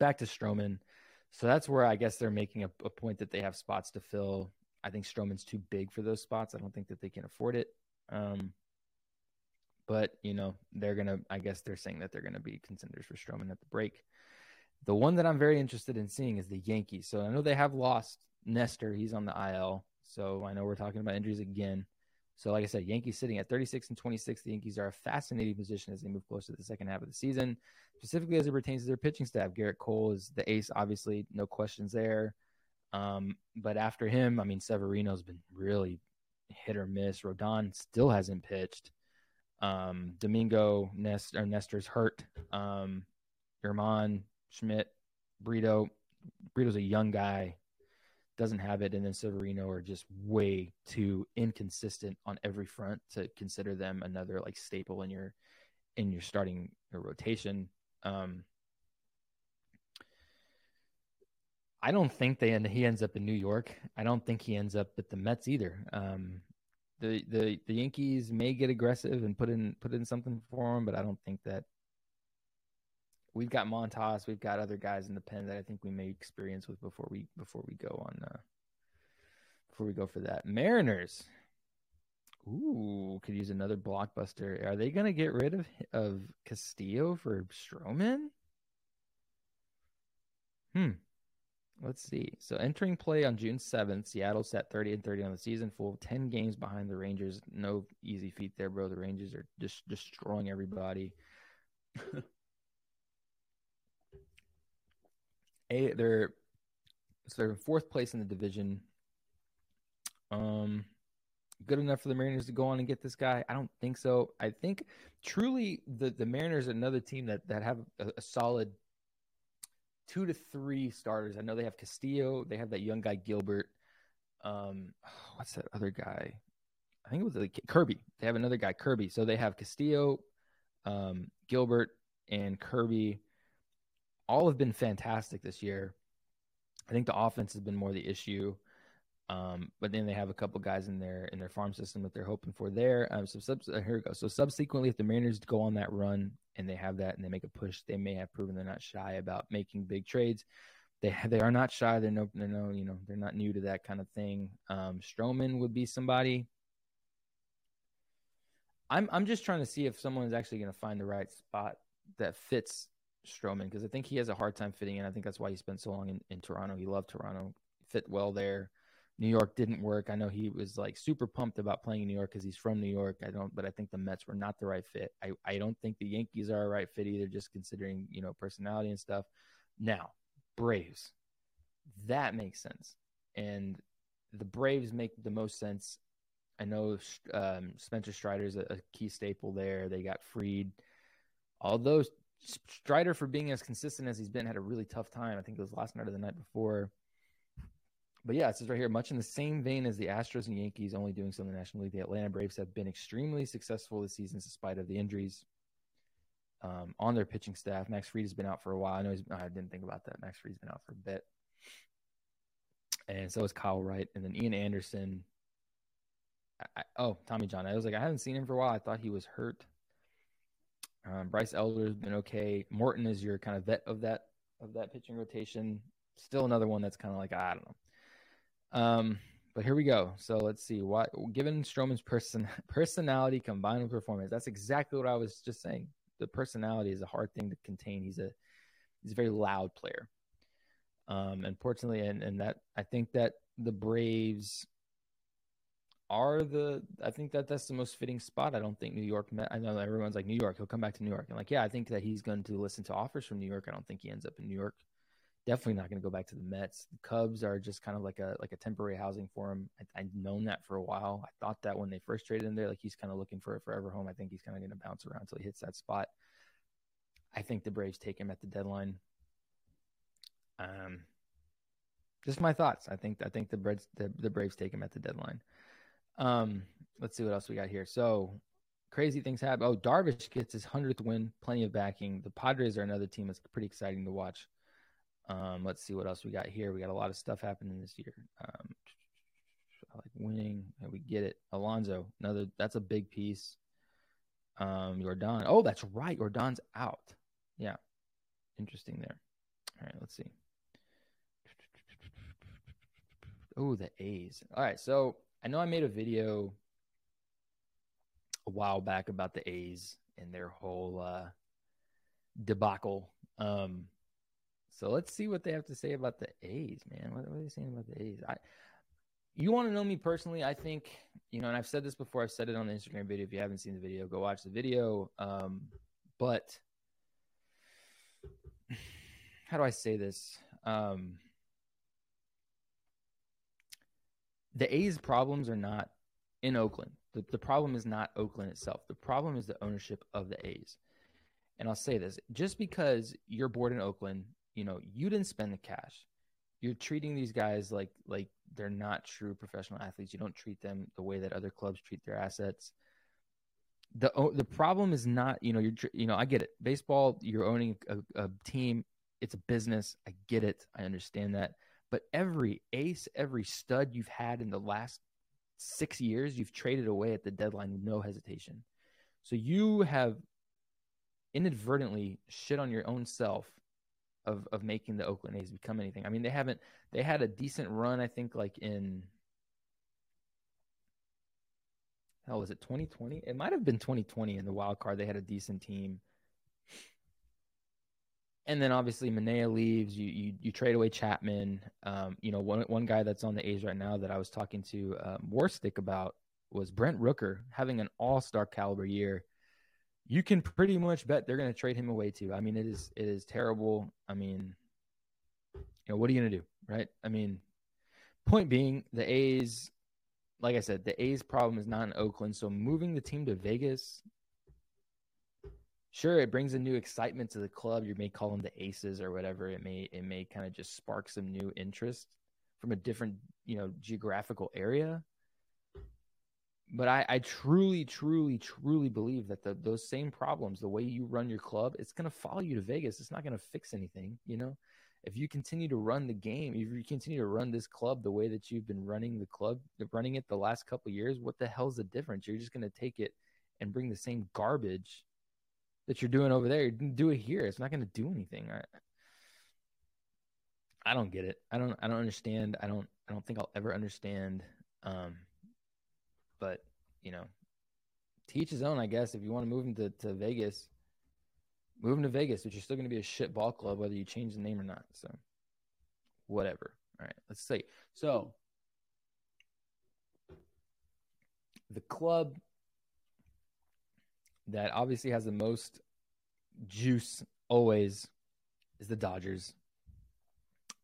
back to Stroman. So that's where I guess they're making a, a point that they have spots to fill. I think Stroman's too big for those spots. I don't think that they can afford it. Um, but you know they're gonna. I guess they're saying that they're gonna be contenders for Stroman at the break. The one that I'm very interested in seeing is the Yankees. So I know they have lost Nestor. He's on the IL. So I know we're talking about injuries again. So, like I said, Yankees sitting at 36 and 26. The Yankees are a fascinating position as they move closer to the second half of the season, specifically as it pertains to their pitching staff. Gerrit Cole is the ace, obviously, no questions there. Um, but after him, I mean, Severino's been really hit or miss. Rodon still hasn't pitched. Um, Domingo Nest or Nestor's hurt. Um, Germán Schmidt, Brito. Brito's a young guy, doesn't have it, and then Severino are just way too inconsistent on every front to consider them another like staple in your in your starting your rotation. Um, I don't think they end, he ends up in New York. I don't think he ends up at the Mets either. Um, the the the Yankees may get aggressive and put in put in something for him, but I don't think that we've got Montas, we've got other guys in the pen that I think we may experience with before we before we go on uh, before we go for that. Mariners. Ooh, could use another blockbuster. Are they going to get rid of of Castillo for Stroman? Hmm. Let's see. So entering play on June 7th, Seattle set 30 and 30 on the season, full 10 games behind the Rangers. No easy feat there, bro. The Rangers are just destroying everybody. A they're so they're in fourth place in the division. Um good enough for the Mariners to go on and get this guy? I don't think so. I think truly the the Mariners are another team that that have a, a solid two to three starters. I know they have Castillo. They have that young guy Gilbert. Um, what's that other guy? I think it was like Kirby. They have another guy Kirby. So they have Castillo, um, Gilbert, and Kirby. All have been fantastic this year. I think the offense has been more the issue. Um, but then they have a couple guys in their in their farm system that they're hoping for there. Um, so sub, uh, here we go. So subsequently, if the Mariners go on that run and they have that and they make a push, they may have proven they're not shy about making big trades. They they are not shy. They're no they're no you know they're not new to that kind of thing. Um, Stroman would be somebody. I'm I'm just trying to see if someone is actually going to find the right spot that fits Stroman because I think he has a hard time fitting in. I think that's why he spent so long in, in Toronto. He loved Toronto, fit well there. New York didn't work. I know he was like super pumped about playing in New York because he's from New York. I don't, but I think the Mets were not the right fit. I, I don't think the Yankees are a right fit either, just considering, you know, personality and stuff. Now, Braves, that makes sense. And the Braves make the most sense. I know um, Spencer Strider's a, a key staple there. They got Fried. Although Strider, for being as consistent as he's been, had a really tough time. I think it was last night or the night before but yeah, it says right here, much in the same vein as the Astros and Yankees only doing so in the National League, the Atlanta Braves have been extremely successful this season, despite of the injuries um, on their pitching staff. Max Fried has been out for a while. I know he's, I didn't think about that. Max Fried's been out for a bit, and so is Kyle Wright, and then Ian Anderson. I, oh, Tommy John. I was like, I haven't seen him for a while. I thought he was hurt. Um, Bryce Elder's been okay. Morton is your kind of vet of that of that pitching rotation. Still another one that's kind of like I don't know. Um, but here we go. So let's see. What given Stroman's person personality combined with performance, that's exactly what I was just saying. The personality is a hard thing to contain. He's a he's a very loud player. Um, unfortunately, and and that I think that the Braves are the I think that that's the most fitting spot. I don't think New York met. I know everyone's like New York. He'll come back to New York. And like, yeah, I think that he's going to listen to offers from New York. I don't think he ends up in New York definitely not going to go back to the Mets. The Cubs are just kind of like a like a temporary housing for him. I, have known that for a while. I thought that when they first traded him there, like he's kind of looking for a forever home. I think he's kind of going to bounce around until he hits that spot. I think the Braves take him at the deadline. Um, just my thoughts. I think I think the Braves the, the Braves take him at the deadline. Um, let's see what else we got here. So crazy things happen. Oh, Darvish gets his hundredth win, plenty of backing. The Padres are another team that's pretty exciting to watch. Um, let's see what else we got here. We got a lot of stuff happening this year. Um, I like winning. We get it. Alonso, another. That's a big piece. Um, Yordan. Oh, that's right. Yordan's out. Yeah, interesting there. All right, let's see. Oh, the A's. All right, so I know I made a video a while back about the A's and their whole uh, debacle. Um, so let's see what they have to say about the A's, man. What, what are they saying about the A's? I you want to know me personally, I think, you know, and I've said this before, I've said it on the Instagram video. If you haven't seen the video, go watch the video. Um, but how do I say this? Um, the A's problems are not in Oakland. The, the problem is not Oakland itself. The problem is the ownership of the A's. And I'll say this just because you're bored in Oakland, you know, you didn't spend the cash. You're treating these guys like like they're not true professional athletes. You don't treat them the way that other clubs treat their assets. The the problem is not, you know, you're you know, I get it. Baseball, you're owning a, a team, it's a business. I get it. I understand that. But every ace, every stud you've had in the last six years, you've traded away at the deadline with no hesitation. So you have inadvertently shit on your own self of of making the Oakland A's become anything. I mean, they haven't they had a decent run, I think, like in hell was it 2020? It might have been 2020 in the wild card. They had a decent team and then obviously Manaea leaves. You you you trade away Chapman. Um, you know, one one guy that's on the A's right now that I was talking to um, Warstick about was Brent Rooker having an All Star caliber year. You can pretty much bet they're going to trade him away too. I mean, it is it is terrible. I mean, you know, what are you going to do, right? I mean, point being, the A's, like I said, the A's problem is not in Oakland. So moving the team to Vegas sure it brings a new excitement to the club. You may call them the aces or whatever. It may it may kind of just spark some new interest from a different you know geographical area. But I, I truly truly truly believe that the, those same problems the way you run your club it's going to follow you to vegas. It's not going to fix anything you know? If you continue to run the game if you continue to run this club the way that you've been running the club running it the last couple years what the hell's the difference? You're just going to take it and bring the same garbage that you're doing over there. Do it here. It's not going to do anything. I, I don't get it. I don't. I don't understand. I don't. I don't think I'll ever understand. Um, but you know, teach his own. I guess if you want to move him to, to Vegas, move him to Vegas, But you're still going to be a shit ball club whether you change the name or not. So, whatever. All right. Let's see. So, the club that obviously has the most juice always is the Dodgers.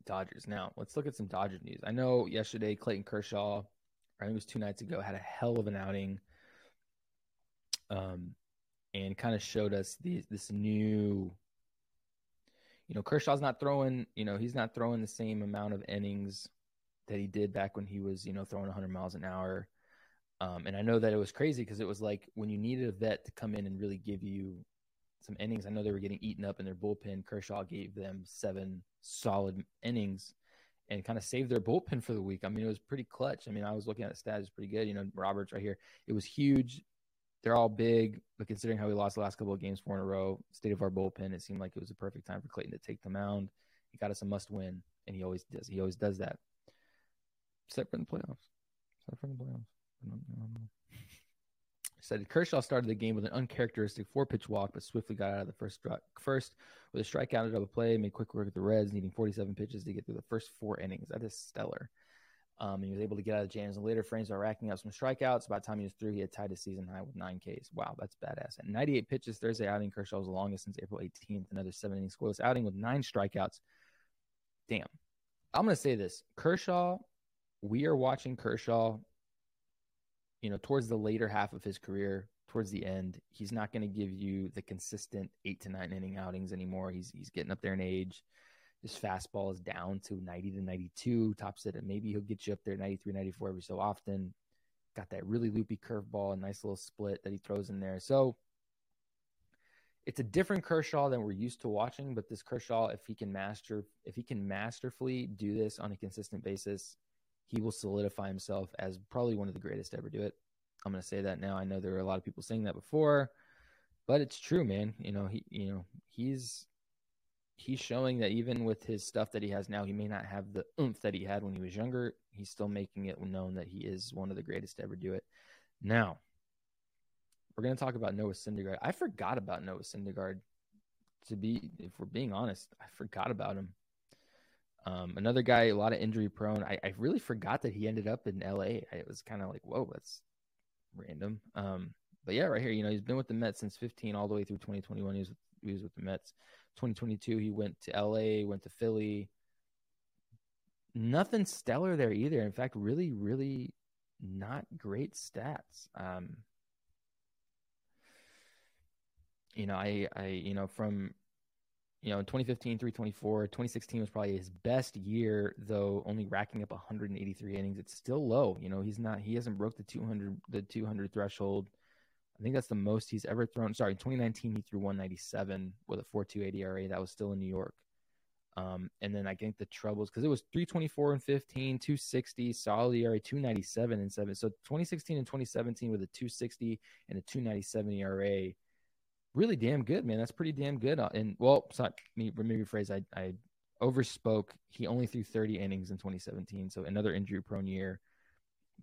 Dodgers. Now, let's look at some Dodgers news. I know yesterday Clayton Kershaw, I think it was two nights ago, had a hell of an outing. Um, and kind of showed us this new you know, Kershaw's not throwing, you know, he's not throwing the same amount of innings that he did back when he was, you know, throwing 100 miles an hour. Um, and I know that it was crazy because it was like when you needed a vet to come in and really give you some innings. I know they were getting eaten up in their bullpen. Kershaw gave them seven solid innings and kind of saved their bullpen for the week. I mean, it was pretty clutch. I mean, I was looking at the stats, it's pretty good. You know, Roberts right here. It was huge. They're all big, but considering how we lost the last couple of games four in a row, state of our bullpen, it seemed like it was a perfect time for Clayton to take the mound. He got us a must win, and he always does. He always does that. Except for the playoffs. Except for the playoffs. Said Kershaw started the game with an uncharacteristic four pitch walk, but swiftly got out of the first first with a strikeout and double play, made quick work of the Reds, needing 47 pitches to get through the first four innings. That is stellar. Um, and he was able to get out of jams in later frames by racking up some strikeouts. By the time he was through, he had tied his season high with nine Ks. Wow, that's badass. And 98 pitches Thursday outing. Kershaw was the longest since April 18th. Another seven innings scoreless outing with nine strikeouts. Damn. I'm going to say this Kershaw, we are watching Kershaw you know, towards the later half of his career, towards the end, he's not going to give you the consistent eight to nine inning outings anymore. He's he's getting up there in age. His fastball is down to 90 to 92, tops it, and maybe he'll get you up there 93, 94 every so often. Got that really loopy curveball, a nice little split that he throws in there. So it's a different Kershaw than we're used to watching, but this Kershaw, if he can master, if he can masterfully do this on a consistent basis, he will solidify himself as probably one of the greatest to ever do it. I'm going to say that now. I know there are a lot of people saying that before, but it's true, man. You know, he, you know, he's he's showing that even with his stuff that he has now, he may not have the oomph that he had when he was younger. He's still making it known that he is one of the greatest to ever do it. Now, we're going to talk about Noah Syndergaard. I forgot about Noah Syndergaard. To be, if we're being honest, I forgot about him. Um, another guy, a lot of injury prone. I, I really forgot that he ended up in LA. It was kind of like, whoa, that's random. Um, but yeah, right here, you know, he's been with the Mets since 15 all the way through 2021. He was he was with the Mets. 2022, he went to LA, went to Philly. Nothing stellar there either. In fact, really, really not great stats. Um, you know, I, I, you know, from you know, in 2015, 324, 2016 was probably his best year, though only racking up 183 innings. It's still low. You know, he's not, he hasn't broke the 200, the 200 threshold. I think that's the most he's ever thrown. Sorry, 2019, he threw 197 with a 4.28 ERA. That was still in New York. Um, and then I think the troubles because it was 324 and 15, 260, solid ERA, 297 and 7. So 2016 and 2017 with a 260 and a 297 ERA really damn good, man. That's pretty damn good. Uh, and well, sorry, me, let me rephrase. I, I overspoke. He only threw 30 innings in 2017, so another injury prone year.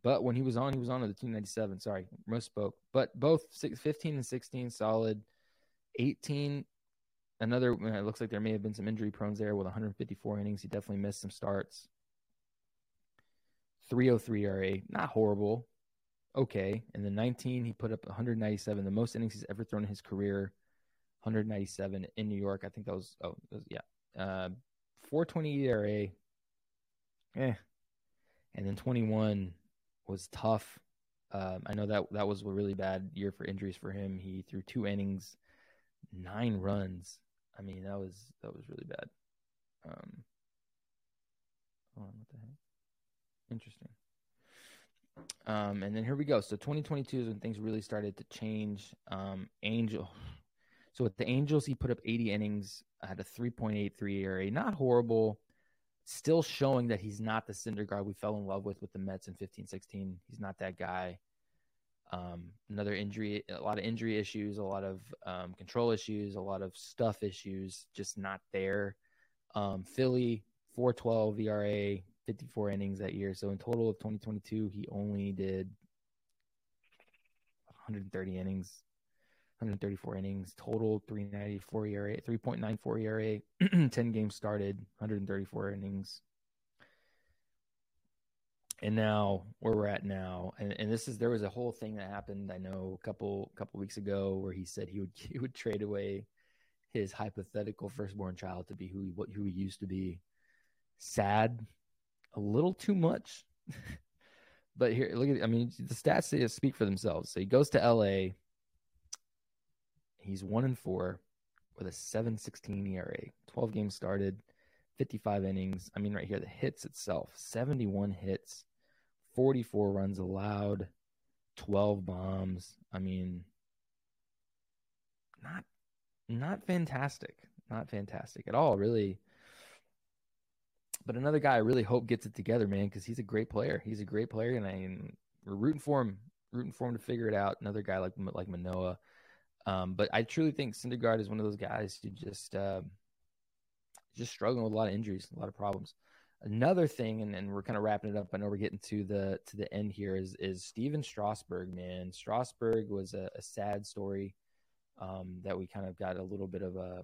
But when he was on, he was on at the 297. Sorry, spoke. But both 15 and 16 solid. 18, another. It looks like there may have been some injury prone there with 154 innings. He definitely missed some starts. 303 RA, not horrible okay. And then 19, he put up 197, the most innings he's ever thrown in his career. 197 in New York. I think that was oh was, yeah. Uh, 420 ERA. Eh. And then 21 was tough. Um, I know that that was a really bad year for injuries for him. He threw two innings, nine runs. I mean, that was that was really bad. Um, hold on, what the heck? Interesting. Um, and then here we go. So 2022 is when things really started to change. Um, Angel. So with the Angels, he put up 80 innings, had a 3.83 ERA, not horrible. Still showing that he's not the Cinder Syndergaard we fell in love with with the Mets in 15, 16. He's not that guy. Um, another injury, a lot of injury issues, a lot of um, control issues, a lot of stuff issues, just not there. Um, Philly, 412 ERA, 54 innings that year. So in total of 2022, he only did 130 innings, 134 innings total, 394 ERA, 3.94 ERA, 10 games started, 134 innings. And now where we're at now, and, and this is there was a whole thing that happened. I know a couple couple weeks ago where he said he would he would trade away his hypothetical firstborn child to be who he what who he used to be. Sad, a little too much. but here, look at I mean, the stats speak for themselves. So he goes to LA. He's one and four with a 7.16 ERA, 12 games started, 55 innings. I mean, right here, the hits itself, 71 hits, 44 runs allowed, 12 bombs. I mean, not not fantastic, not fantastic at all. Really, but another guy I really hope gets it together, man, because he's a great player. He's a great player, and, I, and we're rooting for him, rooting for him to figure it out. Another guy like like Manoah, um, but I truly think Syndergaard is one of those guys who just uh, just struggling with a lot of injuries, a lot of problems. Another thing, and, and we're kind of wrapping it up. I know we're getting to the to the end here. Is is Stephen Strasburg, man? Strasburg was a, a sad story um, that we kind of got a little bit of a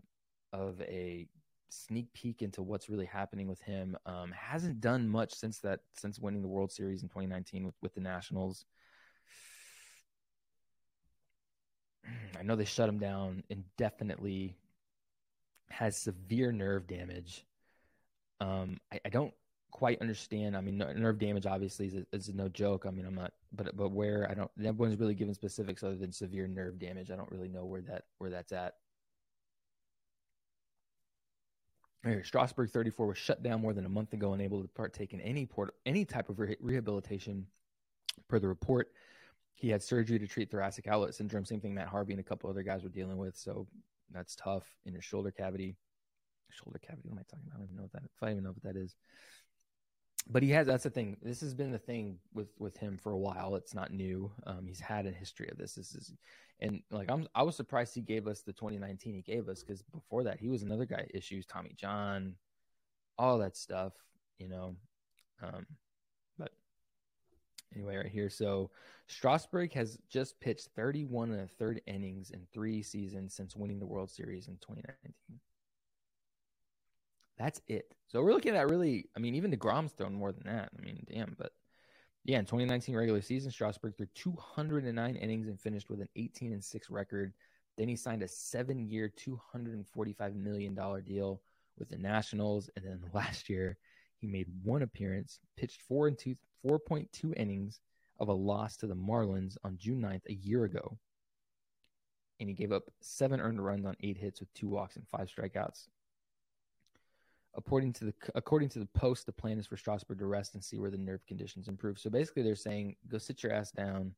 of a sneak peek into what's really happening with him. Um, hasn't done much since that since winning the World Series in 2019 with, with the Nationals. I know they shut him down indefinitely. Has severe nerve damage. Um, I, I don't quite understand. I mean, nerve damage obviously is, is no joke. I mean, I'm not, but but where I don't, everyone's really given specifics other than severe nerve damage. I don't really know where that where that's at. Strasburg 34 was shut down more than a month ago, unable to partake in any port, any type of re- rehabilitation. Per the report, he had surgery to treat thoracic outlet syndrome. Same thing Matt Harvey and a couple other guys were dealing with. So that's tough in his shoulder cavity. Shoulder cavity. What am I talking about? I don't even know what that. I even know what that is. But he has. That's the thing. This has been the thing with with him for a while. It's not new. Um, he's had a history of this. This is and like I'm, I was surprised he gave us the 2019 he gave us because before that he was another guy issues Tommy John, all that stuff, you know. Um, but anyway, right here. So Strasburg has just pitched 31 and a third innings in three seasons since winning the World Series in 2019. That's it. So we're looking at really, I mean, even DeGrom's thrown more than that. I mean, damn, but yeah, in 2019 regular season, Strasburg threw 209 innings and finished with an 18 and 6 record. Then he signed a seven year, $245 million deal with the Nationals. And then last year, he made one appearance, pitched four and two, 4.2 innings of a loss to the Marlins on June 9th, a year ago. And he gave up seven earned runs on eight hits with two walks and five strikeouts. According to the according to the post, the plan is for Strasburg to rest and see where the nerve conditions improve. So basically, they're saying go sit your ass down,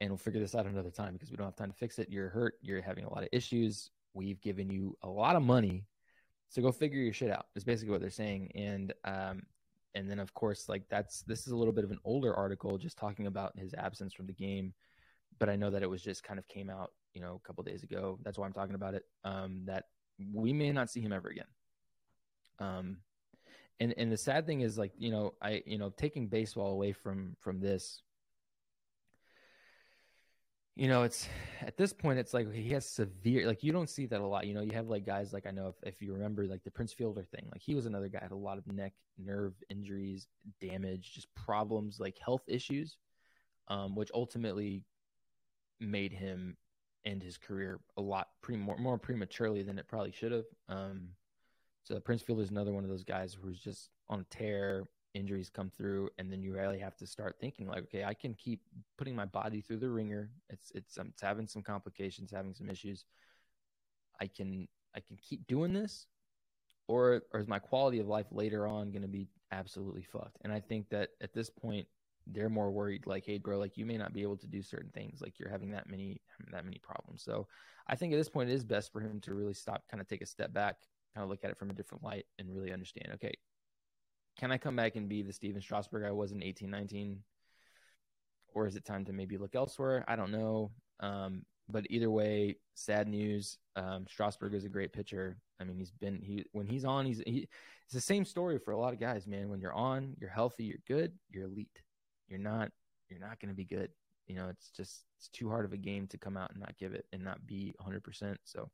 and we'll figure this out another time because we don't have time to fix it. You're hurt. You're having a lot of issues. We've given you a lot of money, so go figure your shit out. Is basically what they're saying. And um, and then of course, like that's this is a little bit of an older article just talking about his absence from the game, but I know that it was just kind of came out, you know, a couple days ago. That's why I'm talking about it. Um, that we may not see him ever again. Um, and and the sad thing is like you know I you know taking baseball away from from this you know, it's at this point, it's like he has severe, like you don't see that a lot. You know, you have like guys like I know if, if you remember like the Prince Fielder thing, like he was another guy had a lot of neck, nerve injuries, damage, just problems, like health issues, um, which ultimately made him end his career a lot pre more, more prematurely than it probably should have. Um, so Prince Fielder is another one of those guys who's just on tear, injuries come through and then you really have to start thinking like okay i can keep putting my body through the ringer. It's it's, um, it's having some complications having some issues. I can i can keep doing this or or is my quality of life later on going to be absolutely fucked? And i think that at this point they're more worried like hey bro like you may not be able to do certain things like you're having that many that many problems. So i think at this point it is best for him to really stop kind of take a step back kind of look at it from a different light and really understand okay can I come back and be the Stephen Strasburg I was in eighteen nineteen, Or is it time to maybe look elsewhere? I don't know. Um, but either way, sad news. Um, Strasburg is a great pitcher. I mean, he's been he when he's on, he's he, it's the same story for a lot of guys, man. When you're on, you're healthy, you're good, you're elite. You're not, you're not going to be good. You know, it's just it's too hard of a game to come out and not give it and not be 100. percent So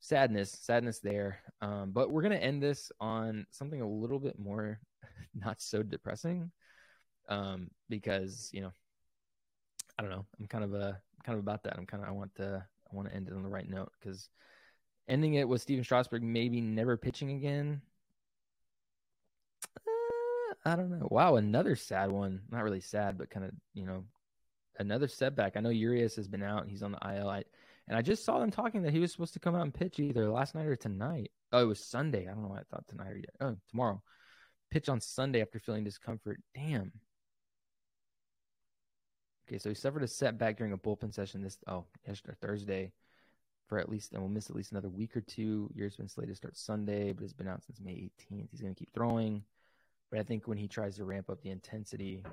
sadness, sadness there. Um, but we're gonna end this on something a little bit more not so depressing, um, because you know, I don't know. I'm kind of a kind of about that. I'm kind of I want to I want to end it on the right note because ending it with Stephen Strasburg maybe never pitching again. Uh, I don't know. Wow, another sad one. Not really sad, but kind of you know, another setback. I know Urias has been out. He's on the IL. I and I just saw them talking that he was supposed to come out and pitch either last night or tonight. Oh, it was Sunday. I don't know why I thought tonight or yet. Oh, tomorrow. Pitch on Sunday after feeling discomfort. Damn. Okay, so he suffered a setback during a bullpen session this oh yesterday Thursday for at least and will miss at least another week or two. Urias been slated to start Sunday, but has been out since May 18th. He's going to keep throwing, but I think when he tries to ramp up the intensity,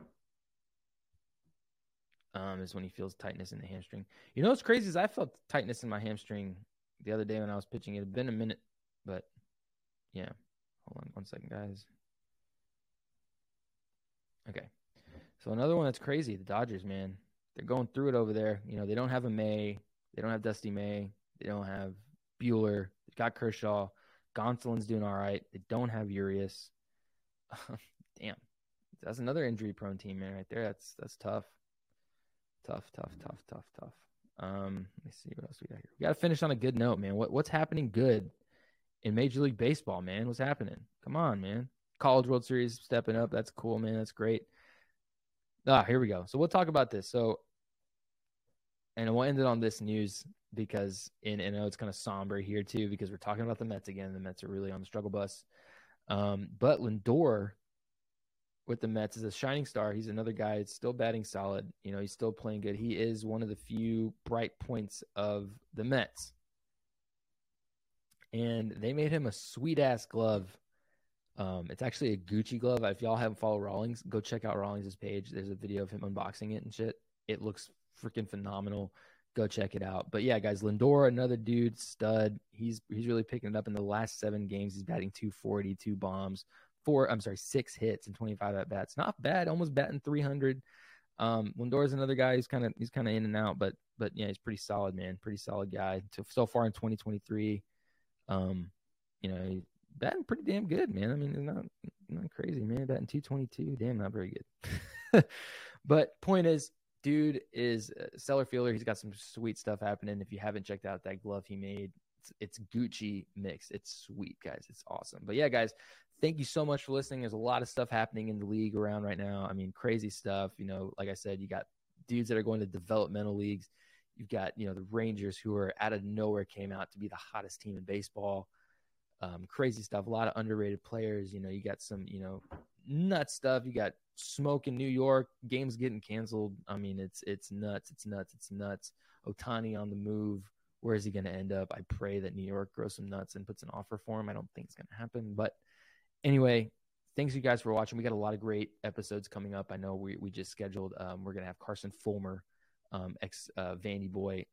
um, is when he feels tightness in the hamstring. You know what's crazy is I felt tightness in my hamstring the other day when I was pitching. It had been a minute, but yeah. Hold on one second, guys. Okay. So another one that's crazy, the Dodgers, man. They're going through it over there. You know, they don't have a May. They don't have Dustin May. They don't have Buehler. They got Kershaw. Gonsolin's doing all right. They don't have Urias. Damn. That's another injury prone team, man, right there. That's that's tough. Tough, tough, tough, tough, tough. Um, let me see what else we got here. We got to finish on a good note, man. What what's happening good in Major League Baseball, man? What's happening? Come on, man. College World Series stepping up. That's cool, man. That's great. Ah, here we go. So we'll talk about this. So, and we'll end it on this news because, in I know it's kind of somber here too because we're talking about the Mets again. The Mets are really on the struggle bus. Um, but Lindor with the Mets is a shining star. He's another guy that's still batting solid. You know, he's still playing good. He is one of the few bright points of the Mets. And they made him a sweet ass glove. Um, it's actually a Gucci glove. If y'all haven't followed Rawlings, go check out Rawlings' page. There's a video of him unboxing it and shit. It looks freaking phenomenal. Go check it out. But yeah, guys, Lindor, another dude, stud. He's he's really picking it up in the last seven games. He's batting 240, two bombs, four, I'm sorry, six hits and 25 at bats. Not bad, almost batting 300. Um, is another guy who's kind of he's kind of in and out, but but yeah, he's pretty solid, man. Pretty solid guy. So, so far in 2023, um, you know, he's batting pretty damn good, man. I mean, not not crazy, man. Batting 222, damn, not very good. but point is, dude is a stellar fielder. He's got some sweet stuff happening. If you haven't checked out that glove he made, it's, it's Gucci mix. It's sweet, guys. It's awesome. But yeah, guys, thank you so much for listening. There's a lot of stuff happening in the league around right now. I mean, crazy stuff. You know, like I said, you got dudes that are going to developmental leagues. You've got, you know, the Rangers who are out of nowhere came out to be the hottest team in baseball. Um, crazy stuff. A lot of underrated players. You know, you got some, you know, nut stuff. You got smoke in New York, games getting canceled. I mean, it's it's nuts. It's nuts. It's nuts. Ohtani on the move. Where is he going to end up? I pray that New York grows some nuts and puts an offer for him. I don't think it's going to happen. But anyway, thanks you guys for watching. We got a lot of great episodes coming up. I know we, we just scheduled, um, we're going to have Carson Fulmer, um, ex uh, Vandy boy,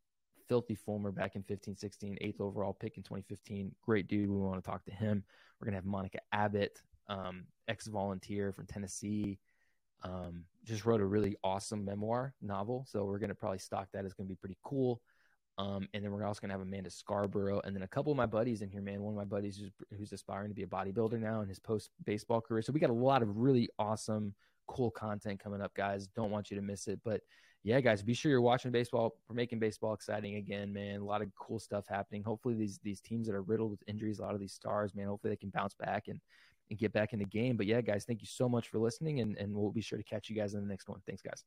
filthy Fulmer back in 15, 16, eighth overall pick in 2015. Great dude. We want to talk to him. We're going to have Monica Abbott, um, ex volunteer from Tennessee. Um, just wrote a really awesome memoir novel. So we're going to probably stock that. It's going to be pretty cool. Um, and then we're also gonna have Amanda Scarborough, and then a couple of my buddies in here, man. One of my buddies who's, who's aspiring to be a bodybuilder now in his post baseball career. So we got a lot of really awesome, cool content coming up, guys. Don't want you to miss it. But yeah, guys, be sure you're watching baseball. We're making baseball exciting again, man. A lot of cool stuff happening. Hopefully, these these teams that are riddled with injuries, a lot of these stars, man. Hopefully, they can bounce back and and get back in the game. But yeah, guys, thank you so much for listening, and and we'll be sure to catch you guys in the next one. Thanks, guys.